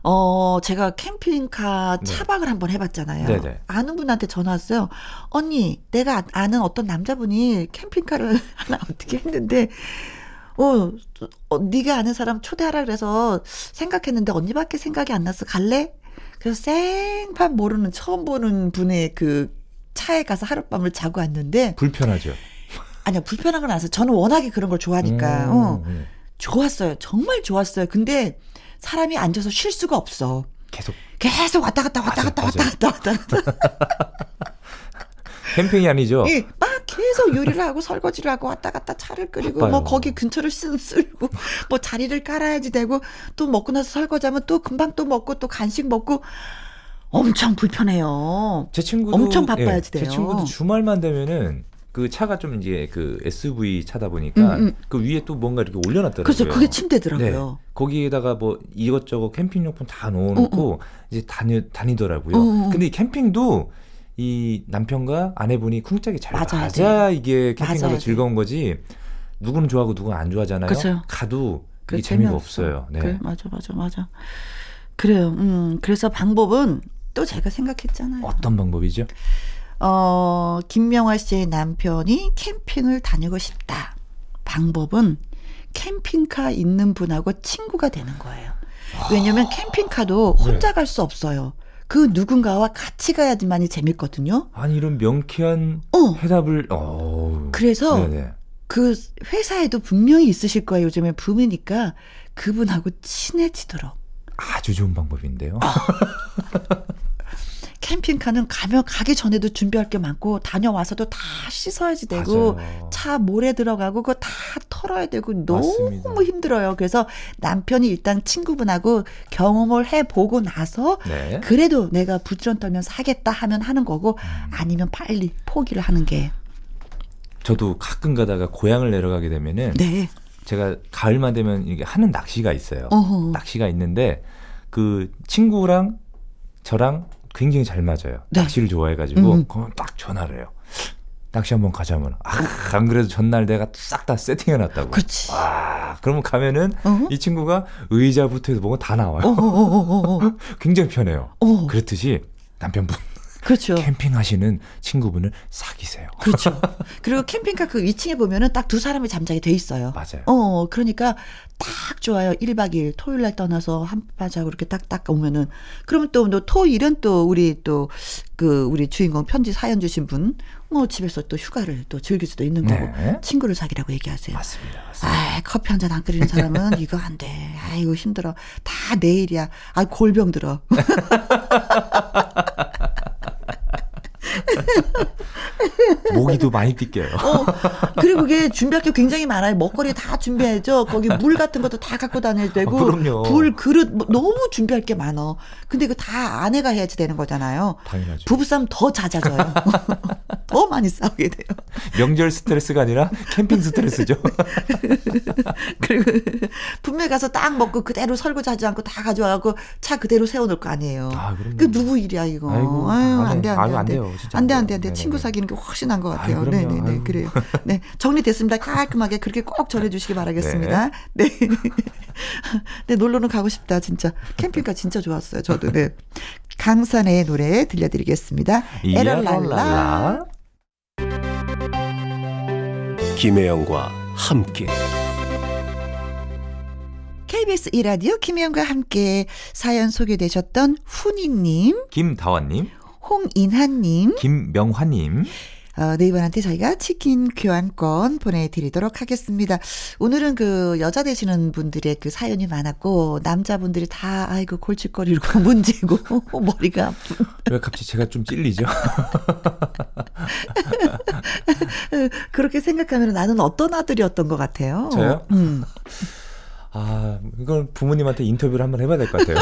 어, 제가 캠핑카 네. 차박을 한번 해봤잖아요. 네네. 아는 분한테 전화 왔어요. 언니, 내가 아는 어떤 남자분이 캠핑카를 하나 어떻게 했는데, 어, 어, 네가 아는 사람 초대하라 그래서 생각했는데 언니밖에 생각이 안 났어. 갈래? 그래서 생판 모르는 처음 보는 분의 그 차에 가서 하룻밤을 자고 왔는데, 불편하죠. 아니요, 불편한 건 아니었어요. 저는 워낙에 그런 걸 좋아하니까. 어, 음, 음. 좋았어요. 정말 좋았어요. 근데 사람이 앉아서 쉴 수가 없어. 계속 계속 왔다 갔다 왔다 맞아, 갔다 왔다 맞아. 갔다 왔다 갔다. 캠핑이 아니죠. 예, 막 계속 요리를 하고 설거지를 하고 왔다 갔다 차를 끓이고 바빠요. 뭐 거기 근처를 쓸- 쓸고 뭐 자리를 깔아야지 되고 또 먹고 나서 설거지하면 또 금방 또 먹고 또 간식 먹고 엄청 불편해요. 제 친구도 엄청 바빠야지 예, 돼요. 제 친구도 주말만 되면은 그 차가 좀 이제 그 SUV 차다 보니까 음, 음. 그 위에 또 뭔가 이렇게 올려놨더라고요. 그래서 그게 침대더라고요. 네. 거기에다가 뭐 이것저것 캠핑용품 다 넣어놓고 이제 다니, 다니더라고요. 어, 어, 어. 근데 이 캠핑도 이 남편과 아내분이 쿵짝이 잘 맞아야 맞아야 이게 캠핑가서. 즐거운 거지. 누구는 좋아하고 누구는 안 좋아하잖아요. 그쵸. 가도 그게 재미가. 없어요. 네. 그래, 맞아, 맞아, 맞아. 그래요. 음, 그래서 방법은 또 제가 생각했잖아요. 어떤 방법이죠? 어, 김명화 씨의 남편이 캠핑을 다니고 싶다. 방법은 캠핑카 있는 분하고 친구가 되는 거예요. 왜냐면 캠핑카도 혼자 갈 수 없어요. 그 누군가와 같이 가야지만이 재밌거든요. 아니 이런 명쾌한 어. 해답을 어. 그래서 네네. 그 회사에도 분명히 있으실 거예요. 요즘에 붐이니까 그분하고 친해지도록. 아주 좋은 방법인데요. 캠핑카는 가면 가기 전에도 준비할 게 많고 다녀와서도 다 씻어야지 되고 맞아요. 차 모래 들어가고 그거 다 털어야 되고 너무 맞습니다. 힘들어요. 그래서 남편이 일단 친구분하고 경험을 해 보고 나서 네. 그래도 내가 부지런 떨면서 하겠다 하면 하는 거고 음. 아니면 빨리 포기를 하는 게 저도 가끔 가다가 고향을 내려가게 되면은 네. 제가 가을만 되면 이게 하는 낚시가 있어요. 어허. 낚시가 있는데 그 친구랑 저랑 굉장히 잘 맞아요. 네. 낚시를 좋아해가지고 음. 그러면 딱 전화를 해요. 낚시 한번 가자면 아 안 그래도 전날 내가 싹 다 세팅해 놨다고. 그렇지. 와 그러면 가면은 어? 이 친구가 의자부터 해서 뭔가 다 나와요. 굉장히 편해요. 어. 그렇듯이 남편분 그렇죠. 캠핑하시는 친구분을 사귀세요. 그렇죠. 그리고 캠핑카 그 위층에 보면은 딱 두 사람이 잠자게 돼 있어요. 맞아요. 어, 그러니까 딱 좋아요. 1박 2일 토요일 날 떠나서 한밤 자고 이렇게 딱딱 오면은 그러면 또, 또 토일은 또 우리 또 그 우리 주인공 편지 사연 주신 분 뭐 집에서 또 휴가를 또 즐길 수도 있는 거고 네. 친구를 사귀라고 얘기하세요. 맞습니다. 맞습니다. 아, 커피 한 잔 안 끓이는 사람은 이거 안 돼. 아이고 힘들어. 다 내일이야. 아, 골병 들어. 모기도 많이 삐껴요. 어, 그리고 그게 준비할 게 굉장히 많아요. 먹거리 다 준비해야죠. 거기 물 같은 것도 다 갖고 다녀야 되고. 어, 그럼요. 불, 그릇, 뭐 너무 준비할 게 많어. 근데 이거 다 아내가 해야지 되는 거잖아요. 당연하죠. 부부싸움 더 잦아져요. 더 많이 싸우게 돼요. 명절 스트레스가 아니라 캠핑 스트레스죠. 그리고 분명히 가서 딱 먹고 그대로 설거지 하지 않고 다 가져와갖고 차 그대로 세워놓을 거 아니에요. 아, 그럼요. 그 누구 일이야, 이거. 아이고, 아유, 안 안 돼. 돼, 안 아유, 돼. 안 돼요. 진짜 안 돼, 안안 돼. 안 돼. 네네네. 친구 사귀는 게 훨씬 나은 것 같아요. 아유, 그럼요. 네네네. 아유. 그래요. 네. 정리됐습니다. 깔끔하게 그렇게 꼭 전해주시기 바라겠습니다. 네. 네, 놀러는 가고 싶다, 진짜. 캠핑카 진짜 좋았어요, 저도. 네. 강산의 노래 들려드리겠습니다. 에럴랄라. 김혜영과 함께 KBS 이라디오 김혜영과 함께 사연 소개되셨던 훈이님, 김다원님, 홍인하님, 김명화님, 어, 네 분한테 저희가 치킨 교환권 보내드리도록 하겠습니다. 오늘은 그 여자 되시는 분들의 그 사연이 많았고 남자분들이 다 아이고 골칫거리고 문제고 머리가 아픈 왜 갑자기 제가 좀 찔리죠? 그렇게 생각하면 나는 어떤 아들이었던 것 같아요. 저요? 음. 아, 이건 부모님한테 인터뷰를 한번 해봐야 될 것 같아요.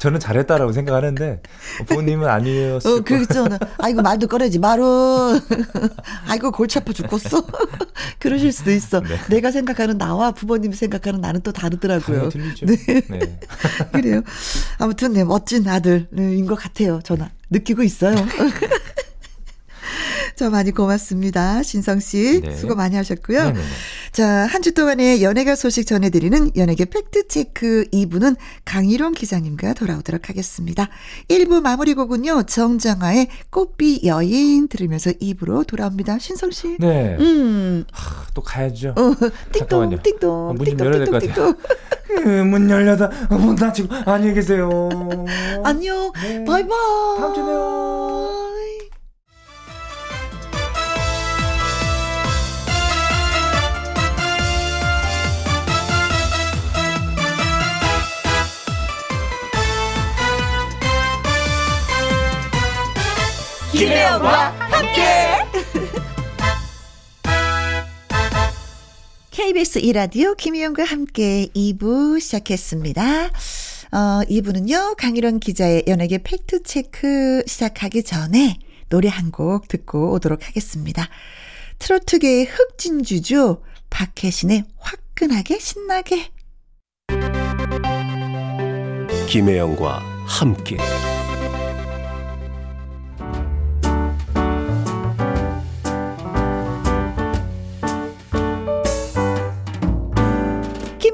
저는 잘했다라고 생각하는데 부모님은 아니었을 어, 거. 그렇죠. 아이고, 말도 꺼내지 마루. 아이고, 골치 아파 죽겠어. 그러실 수도 있어. 네. 내가 생각하는 나와 부모님이 생각하는 나는 또 다르더라고요. 틀리죠. 네. 네. 그래요. 아무튼, 네, 멋진 아들인 것 같아요. 저는 느끼고 있어요. 자, 많이 고맙습니다. 신성 씨. 네. 수고 많이 하셨고요. 네네네. 자, 한 주 동안의 연예가 소식 전해드리는 연예계 팩트체크 2부는 강희롱 기자님과 돌아오도록 하겠습니다. 1부 마무리 곡은요, 정장화의 꽃비 여인 들으면서 2부로 돌아옵니다. 신성 씨. 네. 음, 하, 또 가야죠. 어, 띵동. 띵동, 어, 문좀 열어야 될것 띵동, 띵동. 음, 문 열려다 어, 문 닫히고 안녕히 계세요. 안녕, 네. 바이바이. 다음 주에 봬요. 김혜영과 함께. KBS 이라디오 김희영과 함께 2부 시작했습니다. 어, 2부는요, 강일원 기자의 연예계 팩트체크 시작하기 전에 노래 한 곡 듣고 오도록 하겠습니다. 트로트계의 흑진주죠. 박혜신의 화끈하게 신나게. 김혜영과 함께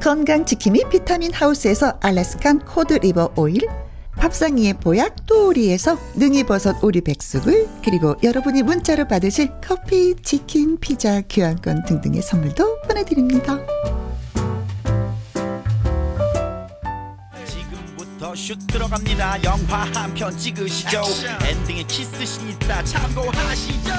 건강지킴이 비타민 하우스에서 Alaskan cod liver oil 밥상위의 보약 또오리에서 능이버섯 오리 백숙을 그리고 여러분이 문자로 받으실 커피, 치킨, 피자, 교환권 등등의 선물도 보내드립니다. 지금부터 슛 들어갑니다. 영화 한 편 찍으시죠. 엔딩에 키스신 있다. 참고하시죠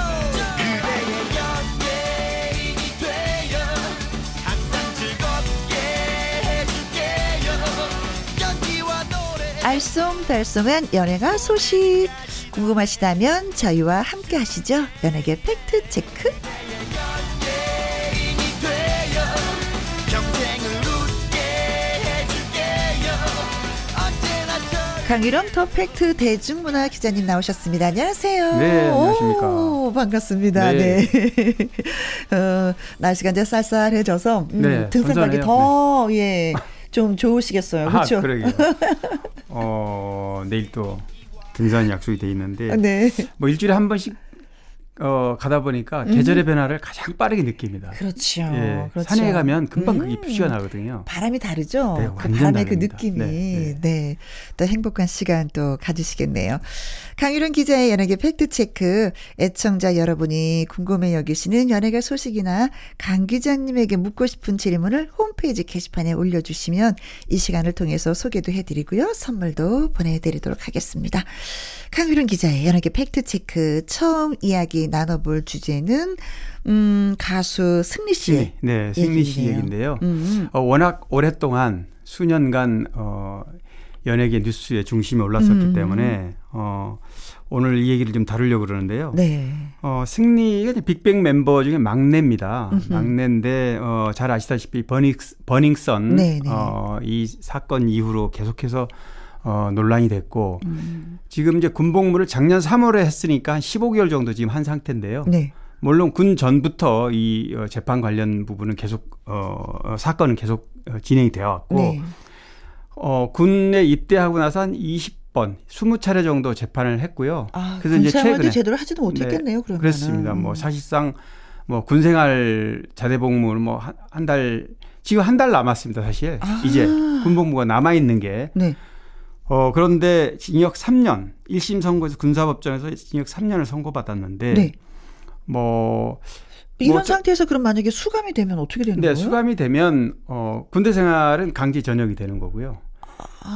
알쏭달쏭한 연예가 소식 궁금하시다면 저희와 함께 하시죠. 연예계 팩트 체크. 강일원 더팩트 대중문화 기자님 나오셨습니다. 안녕하세요. 네, 안녕하십니까. 오, 반갑습니다. 네. 네. 어, 날씨가 이제 쌀쌀해져서 음, 네, 등산 가기 더 네. 예. 좀 좋으시겠어요. 그렇죠? 아, 어, 내일 또 등산 약속이 돼 있는데 네. 뭐 일주일에 한 번씩 어, 가다 보니까 계절의 변화를 가장 빠르게 느낍니다. 그렇죠. 예, 그렇죠. 산에 가면 금방 그게 음. 표시가 나거든요. 바람이 다르죠. 네, 그 바람의 그 다릅니다. 느낌이 네, 네, 또 행복한 시간 또 가지시겠네요. 강일홍 기자의 연예계 fact check. 애청자 여러분이 궁금해 여기시는 연예계 소식이나 강 기자님에게 묻고 싶은 질문을 홈페이지 게시판에 올려주시면 이 시간을 통해서 소개도 해드리고요, 선물도 보내드리도록 하겠습니다. 강일홍 기자의 연예계 fact check 처음 이야기 나눠볼 주제는 음 가수 승리 씨의 네, 승리 씨. 얘기인데요. 음. 어, 워낙 오랫동안 수년간 어, 연예계 뉴스의 중심에 올랐었기 음. 때문에 어, 오늘 이 얘기를 좀 다루려고 그러는데요. 네. 어, 승리가 빅뱅 멤버 중에 막내입니다. 음흠. 막내인데 어, 잘 아시다시피 버닝스, 버닝썬 네, 네. 어, 이 사건 이후로 계속해서 어, 논란이 됐고 음. 지금 이제 군복무를 작년 3월에 했으니까 한 15개월 정도 지금 한 상태인데요. 네. 물론 군 전부터 이 어, 재판 관련 부분은 계속 어, 어, 사건은 계속 어, 진행이 되어 왔고 네. 어, 군에 입대하고 나서 한 20번, 20차례 정도 재판을 했고요. 아, 그래서 이제 최근에 제대로 하지도 못했겠네요. 그러면 그렇습니다. 뭐 사실상 뭐 군생활 자대복무를 뭐한달 지금 한 달 남았습니다. 사실 아. 이제 군복무가 남아 있는 게 네. 어, 그런데 징역 3년, 1심 선고에서 군사법정에서 징역 3년을 선고받았는데 네. 뭐 이런 뭐 저- 상태에서 그럼 만약에 수감이 되면 어떻게 되는 네, 거예요? 수감이 되면 어, 군대 생활은 강제 전역이 되는 거고요.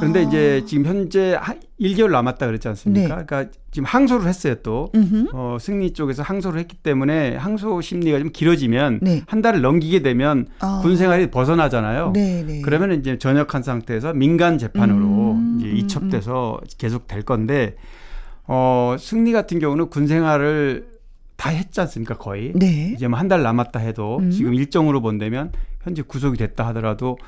그런데 아. 이제 지금 현재 한 1개월 남았다 그랬지 않습니까? 네. 그러니까 지금 항소를 했어요 또. 음흠. 어, 승리 쪽에서 항소를 했기 때문에 항소 심리가 좀 길어지면 네. 한 달을 넘기게 되면 아. 군 생활이 벗어나잖아요. 네, 네. 그러면 이제 전역한 상태에서 민간 재판으로 음, 이제 음, 이첩돼서 계속 될 건데 어, 승리 같은 경우는 군 생활을 다 했지 않습니까 거의. 네. 이제 뭐 한 달 남았다 해도 음. 지금 일정으로 본다면 현재 구속이 됐다 하더라도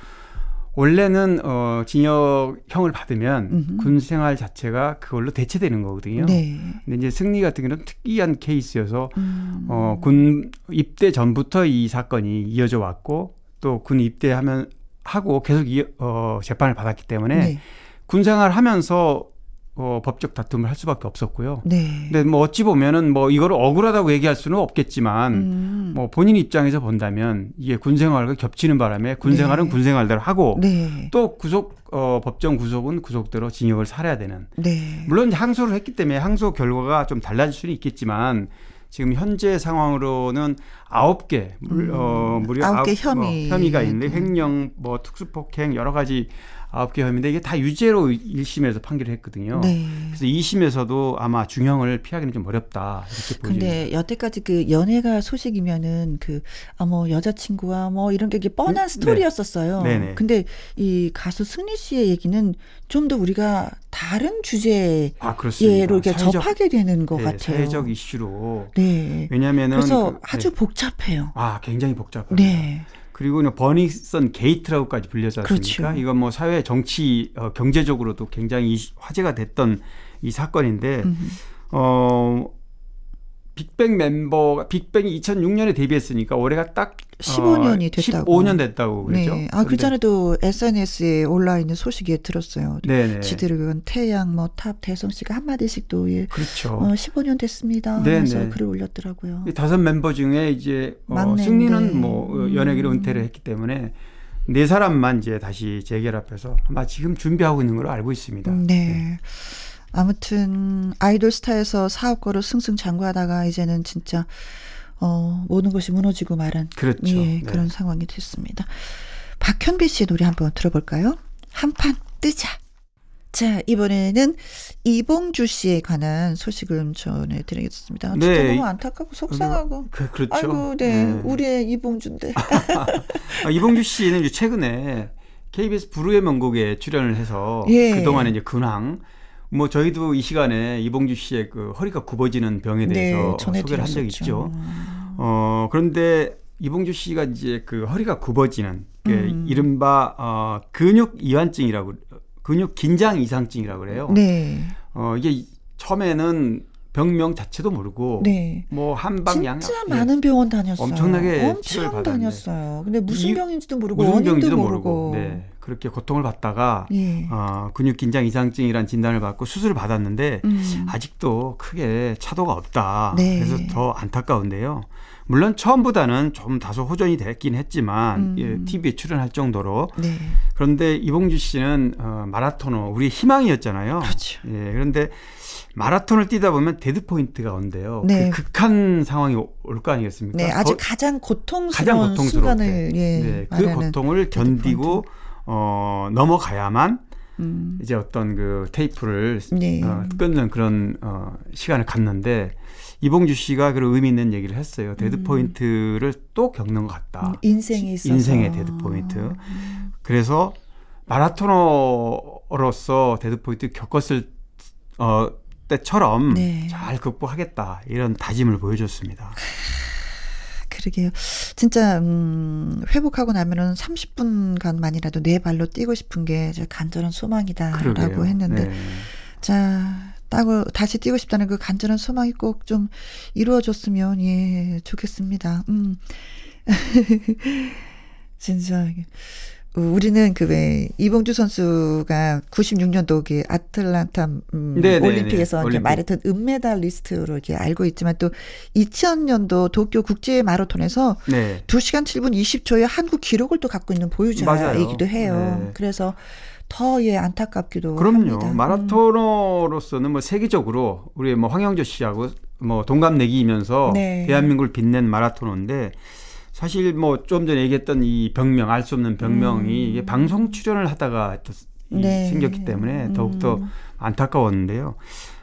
원래는 어 징역형을 받으면 음흠. 군 생활 자체가 그걸로 대체되는 거거든요. 네. 근데 이제 승리 같은 경우는 특이한 케이스여서 음. 어 군 입대 전부터 이 사건이 이어져 왔고 또 군 입대하면 하고 계속 이, 어 재판을 받았기 때문에 네. 군 생활 하면서 어 법적 다툼을 할 수밖에 없었고요. 네. 근데 뭐 어찌 보면은 뭐 이거를 억울하다고 얘기할 수는 없겠지만 음. 뭐 본인 입장에서 본다면 이게 군 생활과 겹치는 바람에 군 네. 생활은 군 생활대로 하고 네. 또 구속 어 법정 구속은 구속대로 징역을 살아야 되는 네. 물론 항소를 했기 때문에 항소 결과가 좀 달라질 수는 있겠지만 지금 현재 상황으로는 아홉 개 물- 어, 무려 음. 아홉 개 아홉- 혐의. 어, 혐의가 있는데 네. 횡령 뭐 특수폭행 여러 가지 아홉 개 혐의인데 이게 다 유죄로 1심에서 판결을 했거든요. 네. 그래서 2심에서도 아마 중형을 피하기는 좀 어렵다 이렇게 보입니다. 근데 여태까지 그 연애가 소식이면은 그, 아, 뭐, 여자친구와 뭐 이런 게 뻔한 네. 스토리였었어요. 네네. 근데 이 가수 승리 씨의 얘기는 좀 더 우리가 다른 주제로 아. 이렇게 사회적- 접하게 되는 것 네, 같아요. 사회적 이슈로 네. 왜냐하면은 그래서 그- 아주 네. 복잡해요. 아 굉장히 복잡합니다. 네. 그리고 버닝썬 게이트라고까지 불리지 않습니까? 그렇죠. 이건 뭐 사회 정치 어, 경제적으로도 굉장히 화제가 됐던 이 사건인데 음. 어 빅뱅 멤버가 빅뱅이 2006년에 데뷔했으니까 올해가 딱 15년이 어, 됐다고. 15년 됐다고 그러죠. 네. 아, 그 전에도 SNS에 올라 있는 소식에 들었어요. 네네. 지드래곤, 태양, 뭐, 탑, 대성 씨가 한 마디씩 또, 예, 그렇죠. 어, 15년 됐습니다. 네, 네. 글을 올렸더라고요. 이 다섯 멤버 중에 이제 어. 승리는 뭐 어, 연예계로 음. 은퇴를 했기 때문에 네 사람만 이제 다시 재결합해서 아마 지금 준비하고 있는 걸로 알고 있습니다. 네. 아무튼 아이돌 스타에서 사업거로 승승장구하다가 이제는 진짜 어 모든 것이 무너지고 말한 그렇죠. 예, 네. 그런 상황이 됐습니다. 박현비 씨의 노래 한번 들어볼까요? 한판 뜨자. 자 이번에는 이봉주 씨에 관한 소식을 좀 전해드리겠습니다. 진짜 네. 너무 안타깝고 속상하고. 그, 그렇죠. 아이고, 네. 우리의 이봉주인데. 아, 이봉주 씨는 최근에 KBS 부르의 명곡에 출연을 해서 예. 그동안에 이제 근황 뭐 저희도 이 시간에 이봉주 씨의 그 허리가 굽어지는 병에 대해서 소개를 한 적이 네. 있죠. 어, 그런데 이봉주 씨가 이제 그 허리가 굽어지는 그 음. 이른바 어, 근육 이완증이라고 근육 긴장 이상증이라고 그래요. 네. 어, 이게 이- 처음에는 병명 자체도 모르고 네. 뭐 한방 양약 진짜 예. 많은 병원 다녔어요. 엄청나게 치료를 엄청 받았는데. 다녔어요. 근데 무슨 이- 병인지도 모르고 무슨 원인도 병인지도 모르고. 모르고 네. 그렇게 고통을 받다가 예. 어, 근육 긴장 이상증이란 진단을 받고 수술을 받았는데 음. 아직도 크게 차도가 없다. 네. 그래서 더 안타까운데요. 물론 처음보다는 좀 다소 호전이 됐긴 했지만 음. 예, TV에 출연할 정도로 네. 그런데 이봉주 씨는 어, 마라토너 우리 희망이었잖아요. 그렇죠. 예, 그런데 마라톤을 뛰다 보면 dead point가 온대요. 네. 그 극한 상황이 올 거 아니겠습니까? 네, 아주 거- 가장 고통스러운 가장 고통스러울 순간을 때. 예, 네, 그 고통을 견디고 어, 넘어가야만 음. 이제 어떤 그 테이프를 네. 어, 끊는 그런 어, 시간을 갖는데 이봉주 씨가 그런 의미 있는 얘기를 했어요. dead point를 또 겪는 것 같다. 음, 인생에 있어서 인생의 dead point. 그래서 마라토너로서 dead point 겪었을 어, 때처럼 네. 잘 극복하겠다 이런 다짐을 보여줬습니다. 그러게요. 진짜 음, 회복하고 나면은 30분간만이라도 내 발로 뛰고 싶은 게 제 간절한 소망이다라고 그러게요. 했는데 네. 자, 따고 다시 뛰고 싶다는 그 간절한 소망이 꼭 좀 이루어졌으면 예, 좋겠습니다. 음. 진짜 어, 우리는 그 왜 이봉주 선수가 96년도 그 아틀란타 음, 네, 네, 올림픽에서 네. 올림픽. 마라톤 은메달리스트로 이렇게 알고 있지만 또 2000년도 도쿄 국제 마라톤에서 네. 2시간 7분 20초의 한국 기록을 또 갖고 있는 보유자이기도. 해요. 네. 그래서 더예 안타깝기도 그럼요. 합니다. 음. 마라토너로서는 뭐 세계적으로 우리 뭐 황영조 씨하고 뭐 동갑내기이면서 네. 대한민국을 빛낸 마라토너인데 사실 뭐 좀 전에 얘기했던 이 병명 알 수 없는 병명이 이게 방송 출연을 하다가 또 이- 음. 네. 생겼기 때문에 더욱더 음. 안타까웠는데요.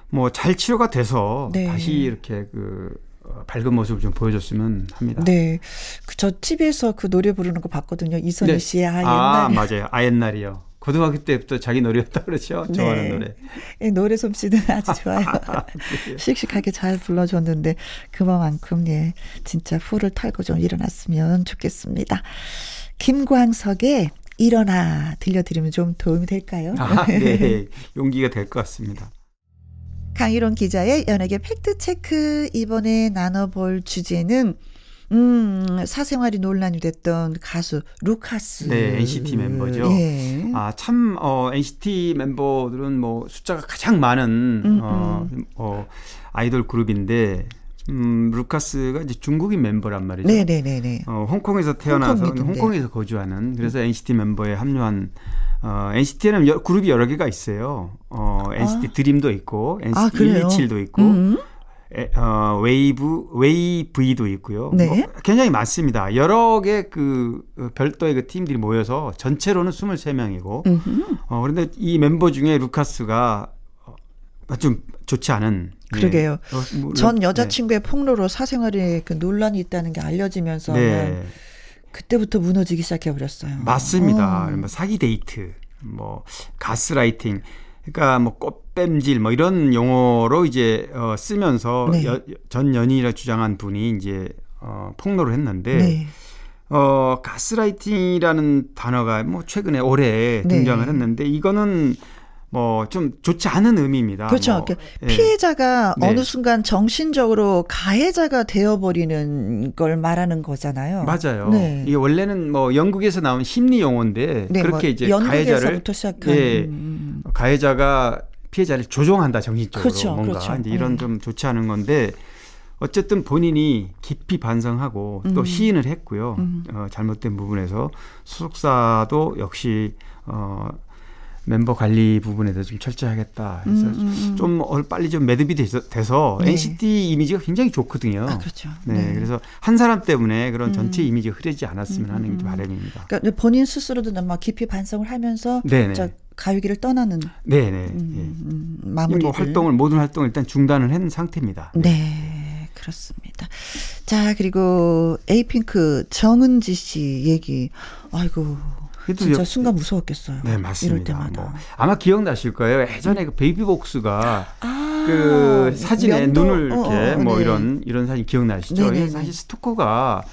뭐 잘 치료가 돼서 네. 다시 이렇게 그 어, 밝은 모습을 좀 보여줬으면 합니다. 네. 그저 TV에서 그 노래 부르는 거 봤거든요. 이선희 네. 씨의 아, 아, 옛날에. 맞아요. 아 옛날이요. 고등학교 때부터 자기 노래였다 그러죠. 좋아하는 네. 노래. 예, 노래 솜씨는 아주 좋아요. 씩씩하게 잘 불러줬는데 그만큼 예 진짜 후를 털고 좀 일어났으면 좋겠습니다. 김광석의 일어나 들려드리면 좀 도움이 될까요? 아, 네. 용기가 될 것 같습니다. 강희론 기자의 연예계 팩트체크 이번에 나눠볼 주제는 음, 사생활이 논란이 됐던 가수 루카스. 네, NCT 멤버죠. 예. 아, 참, 어, NCT 멤버들은 뭐 숫자가 가장 많은, 음, 어, 어, 아이돌 그룹인데, 음, 루카스가 이제 중국인 멤버란 말이죠. 네네네네. 어, 홍콩에서 태어나서 홍콩 음. 홍콩 에서 거주하는 그래서 NCT 멤버에 합류한 어, NCT에는 여, 그룹이 여러 개가 있어요. 어, NCT 드림도 있고 NCT 아, 그래요? 127도 있고 음. 에, 어, WayV WayV도 있고요. 네. 뭐 굉장히 많습니다. 여러 개 그 별도의 그 팀들이 모여서 전체로는 23명이고 음흠. 어, 그런데 이 멤버 중에 루카스가 어, 좀 좋지 않은 예. 그러게요. 어, 뭐, 전 네. 여자친구의 폭로로 사생활에 그 논란이 있다는 게 알려지면서 네. 그때부터 무너지기 시작해 버렸어요. 맞습니다. 어. 뭐 사기 데이트, 뭐 가스라이팅, 그러니까 뭐 꽃뱀질 뭐 이런 용어로 이제 어, 쓰면서 네. 여- 전 연인이라 주장한 분이 이제 어, 폭로를 했는데 네. 어, 가스라이팅이라는 단어가 뭐 최근에 올해 네. 등장을 했는데 이거는 뭐 좀 좋지 않은 의미입니다. 그렇죠. 뭐, 이렇게 예. 피해자가 네. 어느 순간 정신적으로 가해자가 되어버리는 걸 말하는 거잖아요. 맞아요. 네. 이게 원래는 뭐 영국에서 나온 심리 용어인데 네, 그렇게 뭐 이제 가해자를 시작한 예. 음, 가해자가 피해자를 조종한다 정신적으로 그렇죠, 뭔가 그렇죠. 이런 네. 좀 좋지 않은 건데 어쨌든 본인이 깊이 반성하고 또 음. 시인을 했고요. 음. 어, 잘못된 부분에서 소속사도 역시 어, 멤버 관리 부분에 대해서 좀 철저하겠다. 그래서 음, 음, 음. 좀 얼- 빨리 좀 매듭이 돼서, 돼서 네. NCT 이미지가 굉장히 좋거든요. 아, 그렇죠. 네, 그래서 한 사람 때문에 그런 음. 전체 이미지가 흐르지 않았으면 하는 게 음. 바람입니다. 그러니까 본인 스스로도 막 깊이 반성을 하면서 네네. 저 가위기를 떠나는 네네. 음, 예. 음, 이 마무리를 뭐 활동을 모든 활동을 일단 중단을 한 상태입니다. 네, 그렇습니다. 자, 그리고 에이핑크 정은지 씨 얘기. 아이고, 진짜 여- 순간 무서웠겠어요. 네 이럴 맞습니다. 때마다. 뭐 아마 기억나실 거예요. 예전에 그 베이비복스가 아, 그 사진에 면도? 눈을 어, 이렇게 어, 뭐 네. 이런 이런 사진 기억나시죠? 네네네. 이게 사실 스토커가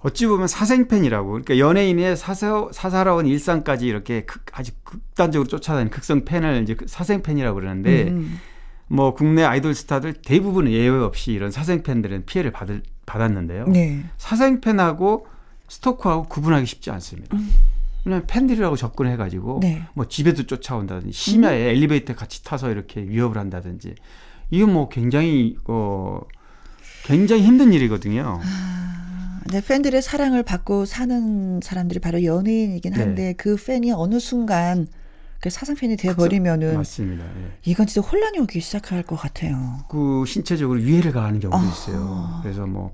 어찌 보면 사생팬이라고 그러니까 연예인의 사사, 사사로운 일상까지 이렇게 극, 아주 극단적으로 쫓아다니는 극성 팬을 이제 그 사생팬이라고 그러는데 음. 뭐 국내 아이돌 스타들 대부분 예외 없이 이런 사생팬들은 피해를 받을, 받았는데요. 네. 사생팬하고 스토커하고 구분하기 쉽지 않습니다. 왜냐하면 팬들이라고 접근해가지고 음. 네. 뭐 집에도 쫓아온다든지 심야에 엘리베이터 같이 타서 이렇게 위협을 한다든지 이건 뭐 굉장히 어 굉장히 힘든 일이거든요. 네, 팬들의 사랑을 받고 사는 사람들이 바로 연예인이긴 네. 한데 그 팬이 어느 순간 그 사생팬이 돼 버리면은 맞습니다. 예. 이건 진짜 혼란이 오기 시작할 것 같아요. 그 신체적으로 위해를 가하는 경우도 아하. 있어요. 그래서 뭐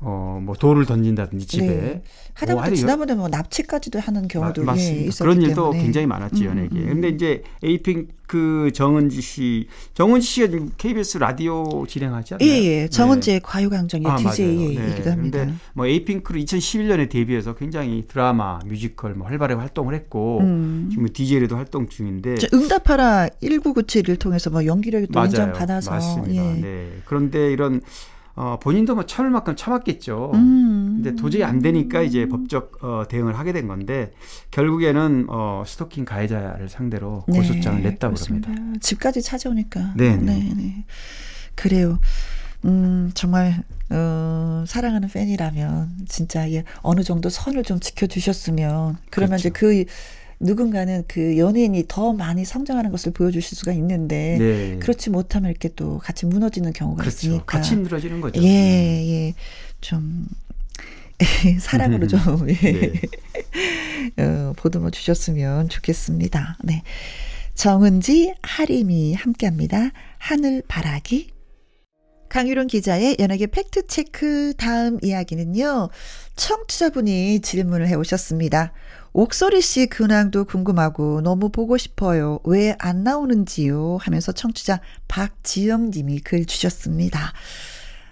어, 뭐 돌을 던진다든지 집에. 네. 하다못해 뭐 지난번에 뭐 납치까지도 하는 경우도 마- 예. 있었기 그런 일도 때문에. 굉장히 많았지 음, 연예계. 음, 음. 근데 이제 에이핑크 정은지 씨, 정은지 씨가 지금 KBS 라디오 진행하지 않나요? 예, 예. 정은지의 네. 가요광장의 아. DJ이기도 합니다. 근데 뭐 에이핑크로 2011년에 데뷔해서 굉장히 드라마, 뮤지컬 뭐 활발하게 활동을 했고 음. 지금 DJ로도 활동 중인데 저 응답하라 1997을 통해서 뭐 연기력이 또 인정 받아서 맞습니다. 예. 네. 그런데 이런 어, 본인도 뭐 참을 만큼 참았겠죠. 음. 근데 도저히 안 되니까 이제 법적 어, 대응을 하게 된 건데 결국에는 어, 스토킹 가해자를 상대로 고소장을 네, 냈다고 그렇습니다. 합니다. 집까지 찾아오니까. 네, 네. 네. 그래요. 음, 정말, 어, 사랑하는 팬이라면, 진짜, 예, 어느 정도 선을 좀 지켜주셨으면, 그러면 이제 그, 누군가는 그 연예인이 더 많이 성장하는 것을 보여주실 수가 있는데, 네. 그렇지 못하면 이렇게 또 같이 무너지는 경우가 그렇죠. 있으니까. 같이 힘들어지는 거죠. 예, 예. 좀, 사랑으로 좀, 예. 네. 어, 보듬어 주셨으면 좋겠습니다. 네. 정은지, 하림이 함께합니다. 하늘 바라기. 강유론 기자의 연예계 팩트체크 다음 이야기는요. 청취자분이 질문을 해오셨습니다. 옥소리 씨 근황도 궁금하고 너무 보고 싶어요. 왜 안 나오는지요? 하면서 청취자 박지영 님이 글 주셨습니다.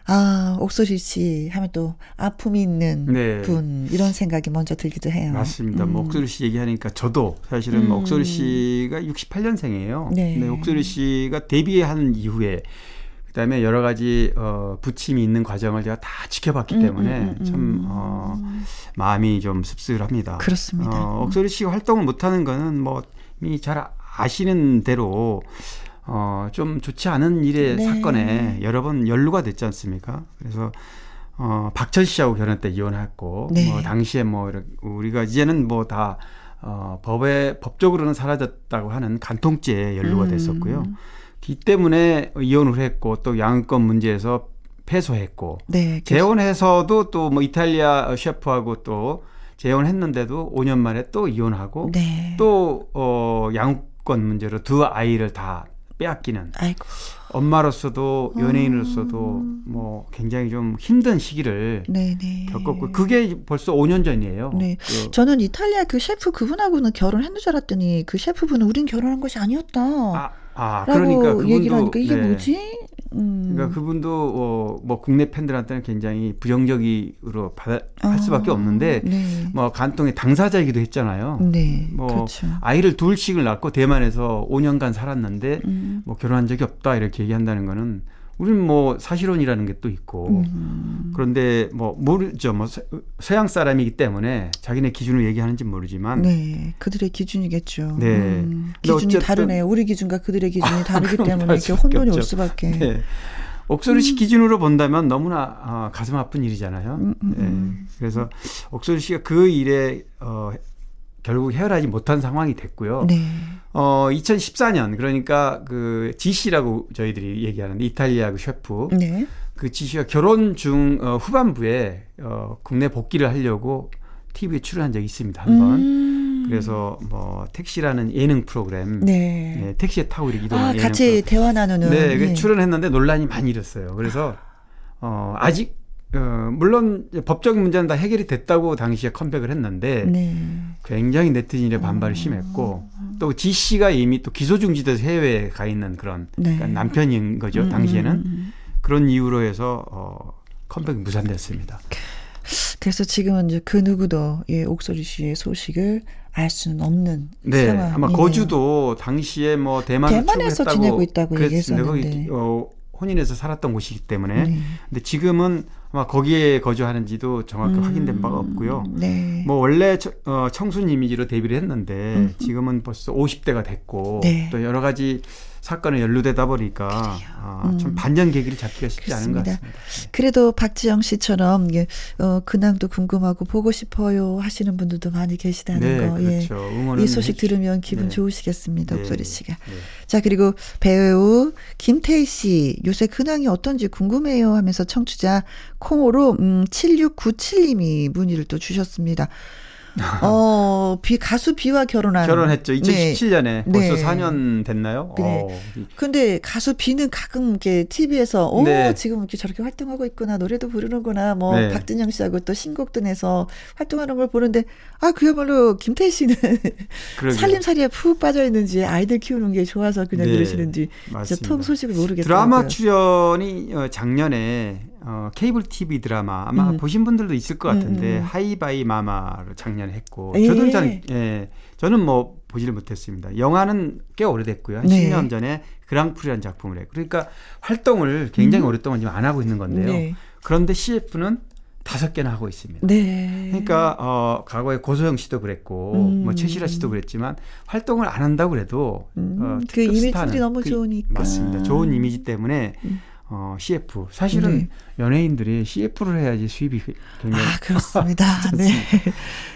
아, 옥소리 씨 하면 또 아픔이 있는 네. 분, 이런 생각이 먼저 들기도 해요. 맞습니다. 뭐 음. 옥소리 씨 얘기하니까 저도 사실은 뭐 음. 옥소리 씨가 68년생이에요. 네. 옥소리 씨가 데뷔한 이후에 그다음에 여러 가지 어 부침이 있는 과정을 제가 다 지켜봤기 음, 때문에 음, 음, 참 음. 어, 마음이 좀 씁쓸합니다. 그렇습니다. 어, 옥소리 씨가 활동을 못하는 거는 뭐 이미 잘 아시는 대로 어, 좀 좋지 않은 일의 네. 사건에 여러 번 연루가 됐지 않습니까? 그래서 어, 박철 씨하고 결혼 때 이혼했고 네. 뭐 당시에 뭐 우리가 이제는 뭐다 어, 법에 법적으로는 사라졌다고 하는 간통죄에 연루가 음. 됐었고요. 이 때문에 이혼을 했고 또 양권 문제에서 패소했고 네. 재혼해서도 또 뭐 이탈리아 셰프하고 또 재혼했는데도 5년 만에 또 이혼하고 네. 또 어, 양권 문제로 두 아이를 다 빼앗기는 아이고. 엄마로서도 연예인으로서도 음. 뭐 굉장히 좀 힘든 시기를 네네. 겪었고 그게 벌써 5년 전이에요. 네. 그 저는 이탈리아 그 셰프 그분하고는 결혼했는 줄 알았더니 그 셰프분은 우린 결혼한 것이 아니었다. 아, 아 그러니까 그분도 얘기를 하니까 이게 네. 뭐지? 음. 그러니까 그분도 어, 뭐 국내 팬들한테는 굉장히 부정적으로 받아, 할 아, 수밖에 없는데 네. 뭐 간통의 당사자이기도 했잖아요. 네. 뭐 그렇죠. 아이를 둘씩을 낳고 대만에서 5년간 살았는데 음. 뭐 결혼한 적이 없다 이렇게 얘기한다는 거는 우리는 뭐 사실혼이라는 게 또 있고 음. 그런데 뭐 모르죠 뭐 서- 서양 사람이기 때문에 자기네 기준을 얘기하는지 모르지만 네, 그들의 기준이겠죠. 네. 음, 기준이 다르네요. 우리 기준과 그들의 기준이 다르기 그럼 때문에 이렇게 혼돈이 올 없죠. 수밖에. 네. 옥소리 씨 기준으로 본다면 너무나 어, 가슴 아픈 일이잖아요. 음, 음, 네. 음. 그래서 옥소리 씨가 그 일에 어, 결국 헤어나지 못한 상황이 됐고요. 네. 어, 2014년 그러니까 그 지씨라고 저희들이 얘기하는데 이탈리아 그 셰프 네. 그 지씨가 결혼 중 어, 후반부에 어, 국내 복귀를 하려고 TV에 출연한 적이 있습니다 한 번. 음. 그래서 뭐 택시라는 예능 프로그램 네. 네, 택시에 타고 이렇게 이동하는 아, 예능 같이 프로그램. 대화 나누는. 네, 그 예. 출연했는데 논란이 많이 일었어요. 그래서 어, 아직 어, 물론 법적인 문제는 다 해결이 됐다고 당시에 컴백을 했는데 네. 굉장히 네티즌의 반발이 심했고 또 지 씨가 이미 또 기소 중지돼서 해외에 가 있는 그런 네. 그러니까 남편인 거죠 음, 당시에는 음, 음. 그런 이유로 해서 어, 컴백이 무산됐습니다. 그래서 지금은 이제 그 누구도 예, 옥소리 씨의 소식을 알 수는 없는 네, 상황. 아마 거주도 당시에 뭐 대만 대만에서 지내고 있다고. 얘기했었는데. 어, 혼인해서 살았던 곳이기 때문에 네. 근데 지금은 아마 거기에 거주하는지도 정확히 확인된 바가 없고요. 네. 뭐 원래 처- 어, 청순 이미지로 데뷔를 했는데 음. 지금은 벌써 50대가 됐고 네. 또 여러 가지 사건에 연루되다 보니까 아, 좀 음. 반전 계기를 잡기가 쉽지 않은 것 그렇습니다. 같습니다. 그래도 박지영 씨처럼 예, 어, 근황도 궁금하고 보고 싶어요 하시는 분들도 많이 계시다는 네, 거. 예. 그렇죠. 응원은 이 소식 해주- 들으면 기분 네. 좋으시겠습니다. 네. 옥소리 씨가. 네. 자, 그리고 배우 김태희 씨 요새 근황이 어떤지 궁금해요 하면서 청취자 콩으로 음 7697님이 문의를 또 주셨습니다. 어, 비 가수 비와 결혼한 결혼했죠. 네. 2017년에 벌써 네. 4년 됐나요? 네. 어, 근데 가수 비는 가끔 이렇게 TV에서 어 네. 지금 이렇게 저렇게 활동하고 있구나 노래도 부르는구나 뭐 네. 박진영 씨하고 또 신곡도 내서 활동하는 걸 보는데 아 그야말로 김태희 씨는. 살림살이에 푹 빠져 있는지 아이들 키우는 게 좋아서 그냥 네, 그러시는지 진짜 맞습니다. 통 소식을 모르겠어요. 드라마 출연이 어, 작년에 어, 케이블 TV 드라마 아마 음. 보신 분들도 있을 것 같은데 음, 음. 하이바이 마마를 작년에 했고 예. 저는 잘 예, 저는 뭐 보지를 못했습니다. 영화는 꽤 오래됐고요. 한 네. 10년 전에 그랑프리라는 작품을 했고 그러니까 활동을 굉장히 오랫동안 지금 안 하고 있는 건데요. 음. 네. 그런데 CF는 다섯 개나 하고 있습니다. 네. 그러니까 어 과거에 고소영 씨도 그랬고 음. 뭐 최시라 씨도 그랬지만 활동을 안 한다고 그래도 음, 어, 그 이미지들이 너무 그- 좋으니까. 맞습니다. 좋은 이미지 때문에 음. 어, CF 사실은 네. 연예인들이 CF를 해야지 수입이 굉장히 아, 그렇습니다. 네.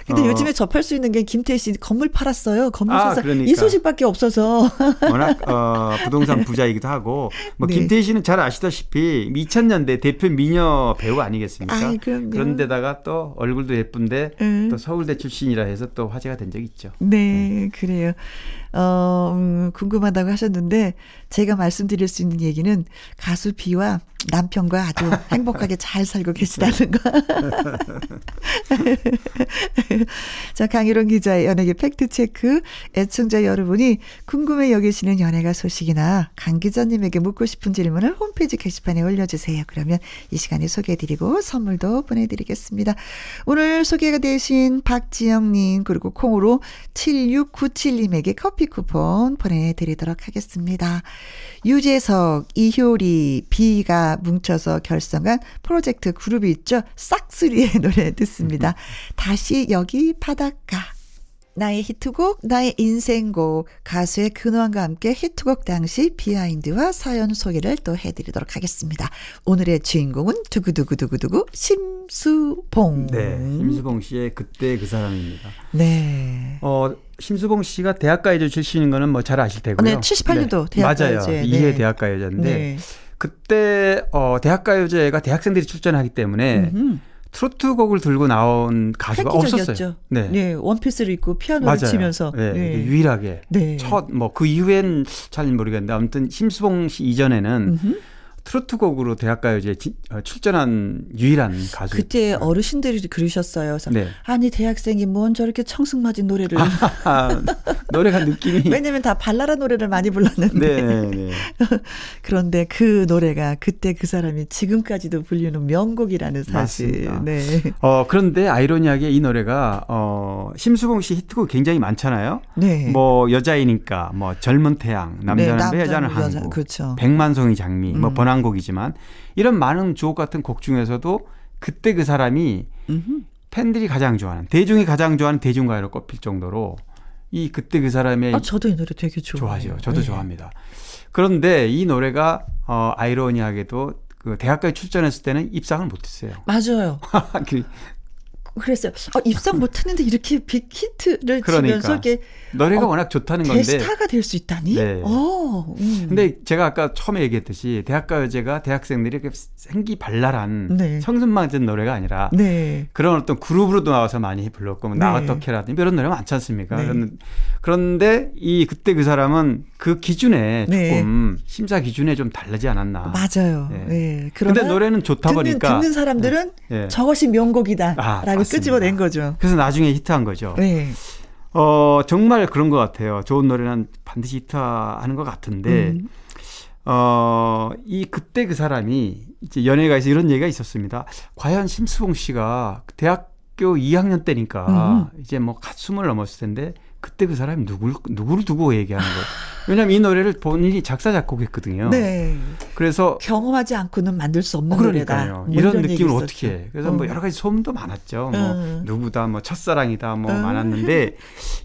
근데 어. 요즘에 접할 수 있는 게 김태희 씨 건물 팔았어요. 건물 아, 사서 그러니까. 이 소식밖에 없어서. 워낙 어, 부동산 부자이기도 하고 뭐 네. 김태희 씨는 잘 아시다시피 2000년대 대표 미녀 배우 아니겠습니까? 그럼요. 그런데다가 또 얼굴도 예쁜데 음. 또 서울대 출신이라 해서 또 화제가 된 적이 있죠. 네, 그래요. 어, 음, 궁금하다고 하셨는데, 제가 말씀드릴 수 있는 얘기는 가수 비와 남편과 아주 행복하게 잘 살고 계시다는 거. 자, 강희롱 기자의 연예계 팩트체크. 애청자 여러분이 궁금해 여기시는 연예가 소식이나 강 기자님에게 묻고 싶은 질문을 홈페이지 게시판에 올려주세요. 그러면 이 시간에 소개해드리고 선물도 보내드리겠습니다. 오늘 소개가 되신 박지영님, 그리고 콩으로 7697님에게 커피 쿠폰 보내드리도록 하겠습니다. 유재석, 이효리, 비가 뭉쳐서 결성한 프로젝트 그룹이 있죠. 싹스리의 노래 듣습니다. 다시 여기 바닷가. 나의 히트곡, 나의 인생곡, 가수의 근황과 함께 히트곡 당시 비하인드와 사연 소개를 또 해드리도록 하겠습니다. 오늘의 주인공은 두구두구두구두구 심수봉. 네, 심수봉 씨의 그때 그 사람입니다. 네. 어, 심수봉 씨가 대학가요제 출신인 거는 뭐 잘 아실 테고요. 네, 78년도 대학가요제. 맞아요. 네. 이해 대학가요제인데 네. 그때 어, 대학가요제가 대학생들이 출전하기 때문에 음흠. 트로트 곡을 들고 나온 가수가 획기적이었죠. 없었어요. 네. 네. 원피스를 입고 피아노를 맞아요. 치면서. 네, 네. 유일하게 네. 첫뭐 그 이후엔 잘 모르겠는데 아무튼 심수봉 씨 이전에는 음흠. 트로트 곡으로 대학가요제 지- 어, 출전한 유일한 가수. 그때 어르신들이 그러셨어요. 네. 아니 대학생이 뭔 저렇게 청승맞은 노래를 아, 노래가 느낌이 왜냐면 다 발라라 노래를 많이 불렀는데 네, 네, 네. 그런데 그 노래가 그때 그 사람이 지금까지도 불리는 명곡이라는 사실. 맞습니다. 네. 어, 그런데 아이러니하게 이 노래가 어, 심수봉 씨 히트곡 굉장히 많잖아요. 네. 뭐 여자이니까 뭐 젊은 태양, 남자는 네, 배, 여자는 남자는 여자, 그렇죠. 백만송이 장미, 뭐 음. 번안곡이지만 이런 많은 주옥 같은 곡 중에서도 그때 그 사람이 음흠. 팬들이 가장 좋아하는 대중이 가장 좋아하는 대중가요로 꼽힐 정도로 이 그때 그 사람의 아 저도 이 노래 되게 좋아해요. 좋아하죠. 저도 네. 좋아합니다. 그런데 이 노래가 어 아이러니하게도 그 대학가에 출전했을 때는 입상을 못했어요. 맞아요. 그 그랬어요. 아, 입상 못했는데 이렇게 빅 히트를 그러니까. 치면서 이게 노래가 어, 워낙 좋다는 건데. 대스타가 될 수 있다니. 네. 어, 음. 근데 제가 아까 처음에 얘기했듯이 대학가요제가 대학생들이 이렇게 생기 발랄한 네. 청순맞은 노래가 아니라 네. 그런 어떤 그룹으로도 나와서 많이 불렀고 뭐나 네. 어떻게라든지 이런 노래 많지 않습니까? 네. 그런- 그런데 이 그때 그 사람은 그 기준에 네. 조금 심사 기준에 좀 다르지 않았나. 맞아요. 네. 네. 근데 노래는 좋다 듣는, 보니까 듣는 사람들은 네. 저것이 명곡이다라고 아, 맞습니다. 끄집어낸 거죠. 그래서 나중에 히트한 거죠. 네. 어, 정말 그런 것 같아요. 좋은 노래는 반드시 히트하는 것 같은데, 음. 어, 이 그때 그 사람이 이제 연예가에서 이런 얘기가 있었습니다. 과연 심수봉 씨가 대학 중학교 2학년 때니까 음. 이제 뭐 갓숨을 넘었을 텐데 그때 그 사람이 누굴 누구를 두고 얘기하는 거예요. 왜냐면 이 노래를 본인이 작사 작곡했거든요. 네. 그래서 경험하지 않고는 만들 수 없는 어, 그러니까요. 노래다. 뭐 이런 느낌을. 어떻게 해. 그래서 뭐 어. 여러 가지 소문도 많았죠. 뭐 음. 누구다, 뭐 첫사랑이다, 뭐 음. 많았는데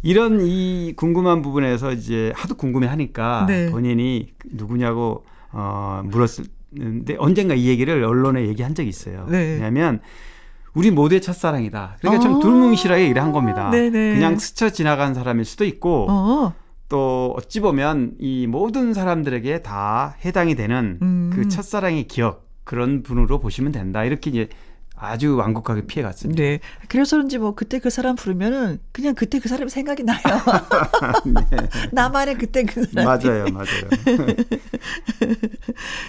이런 이 궁금한 부분에서 이제 하도 궁금해 하니까 네. 본인이 누구냐고 어, 물었는데 언젠가 이 얘기를 언론에 얘기한 적이 있어요. 네. 왜냐하면 우리 모두의 첫사랑이다. 그러니까 어. 좀 둘뭉실하게 얘기를 한 겁니다. 네네. 그냥 스쳐 지나간 사람일 수도 있고 어. 또 어찌 보면 이 모든 사람들에게 다 해당이 되는 음. 그 첫사랑의 기억 그런 분으로 보시면 된다. 이렇게 이제 아주 완곡하게 피해갔습니다. 네. 그래서 그런지 뭐 그때 그 사람 부르면은 그냥 그때 그 사람이 생각이 나요. 나만의 그때 그 사람. 맞아요, 맞아요.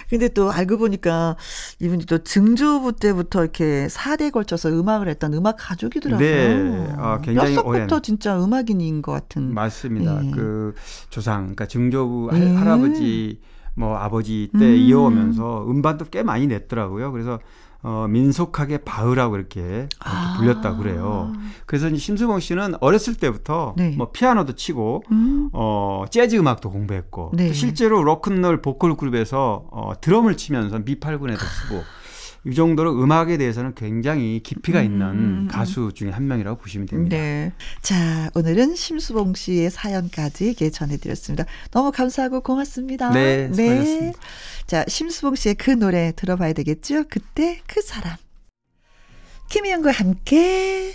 근데 또 알고 보니까 이분이 또 증조부 때부터 이렇게 4대에 걸쳐서 음악을 했던 음악 가족이더라고요. 네. 아, 굉장히 뼛속부터 오랜- 진짜 음악인인 것 같은. 맞습니다. 예. 그 조상, 그러니까 증조부 예. 할, 할아버지, 뭐 아버지 때 음. 이어오면서 음반도 꽤 많이 냈더라고요. 그래서 어, 민속하게 바으라고 이렇게, 이렇게 아. 불렸다 그래요. 그래서 심수봉 씨는 어렸을 때부터 네. 뭐 피아노도 치고 음. 어, 재즈 음악도 공부했고 네. 또 실제로 로큰롤 보컬 그룹에서 어, 드럼을 치면서 미팔군에도 쓰고 이 정도로 음악에 대해서는 굉장히 깊이가 있는 음. 가수 중에 한 명이라고 보시면 됩니다. 네. 자, 오늘은 심수봉 씨의 사연까지 이렇게 전해드렸습니다. 너무 감사하고 고맙습니다. 네, 수고하셨습니다. 자, 심수봉 씨의 그 노래 들어봐야 되겠죠? 그때 그 사람. 김희영과 함께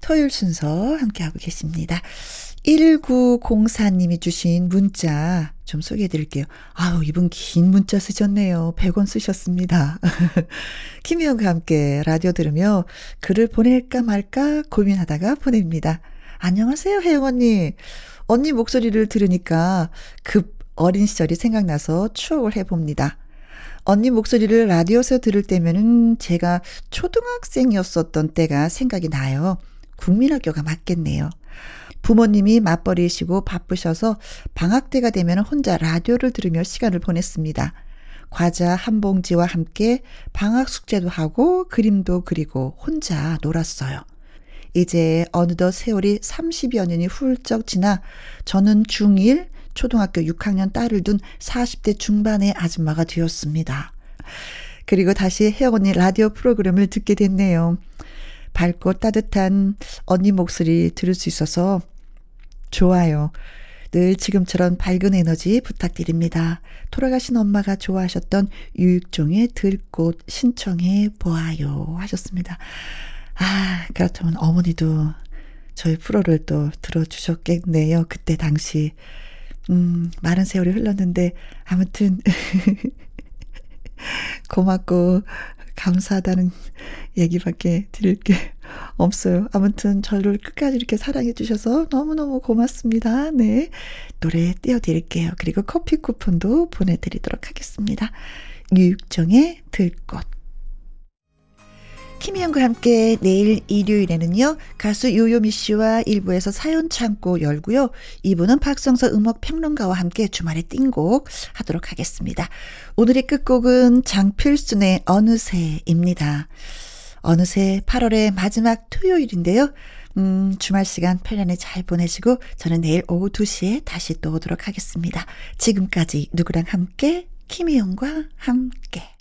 토요일 순서 함께하고 계십니다. 1904님이 주신 문자 좀 소개해 드릴게요. 아우, 이분 긴 문자 쓰셨네요. 100원 쓰셨습니다. 김희영과 함께 라디오 들으며 글을 보낼까 말까 고민하다가 보냅니다. 안녕하세요, 혜영 언니. 언니 목소리를 들으니까 급 어린 시절이 생각나서 추억을 해봅니다. 언니 목소리를 라디오에서 들을 때면은 제가 초등학생이었었던 때가 생각이 나요. 국민학교가 맞겠네요. 부모님이 맞벌이시고 바쁘셔서 방학 때가 되면 혼자 라디오를 들으며 시간을 보냈습니다. 과자 한 봉지와 함께 방학 숙제도 하고 그림도 그리고 혼자 놀았어요. 이제 어느덧 세월이 30여 년이 훌쩍 지나 저는 중1 초등학교 6학년 딸을 둔 40대 중반의 아줌마가 되었습니다. 그리고 다시 혜영 언니 라디오 프로그램을 듣게 됐네요. 밝고 따뜻한 언니 목소리 들을 수 있어서 좋아요. 늘 지금처럼 밝은 에너지 부탁드립니다. 돌아가신 엄마가 좋아하셨던 유익종의 들꽃 신청해 보아요 하셨습니다. 아, 그렇다면 어머니도 저희 프로를 또 들어주셨겠네요. 그때 당시. 음, 많은 세월이 흘렀는데, 아무튼, 고맙고, 감사하다는 얘기밖에 드릴 게 없어요. 아무튼 저를 끝까지 이렇게 사랑해 주셔서 너무너무 고맙습니다. 네. 노래 띄워드릴게요. 그리고 커피 쿠폰도 보내드리도록 하겠습니다. 유육정의 들꽃. 김희영과 함께 내일 일요일에는요, 가수 요요미 씨와 일부에서 사연 창고 열고요, 2부는 박성서 음악 평론가와 함께 주말에 띵곡 하도록 하겠습니다. 오늘의 끝곡은 장필순의 어느새입니다. 어느새 8월의 마지막 토요일인데요. 음, 주말 시간 편안히 잘 보내시고 저는 내일 오후 2시에 다시 또 오도록 하겠습니다. 지금까지 누구랑 함께 김희영과 함께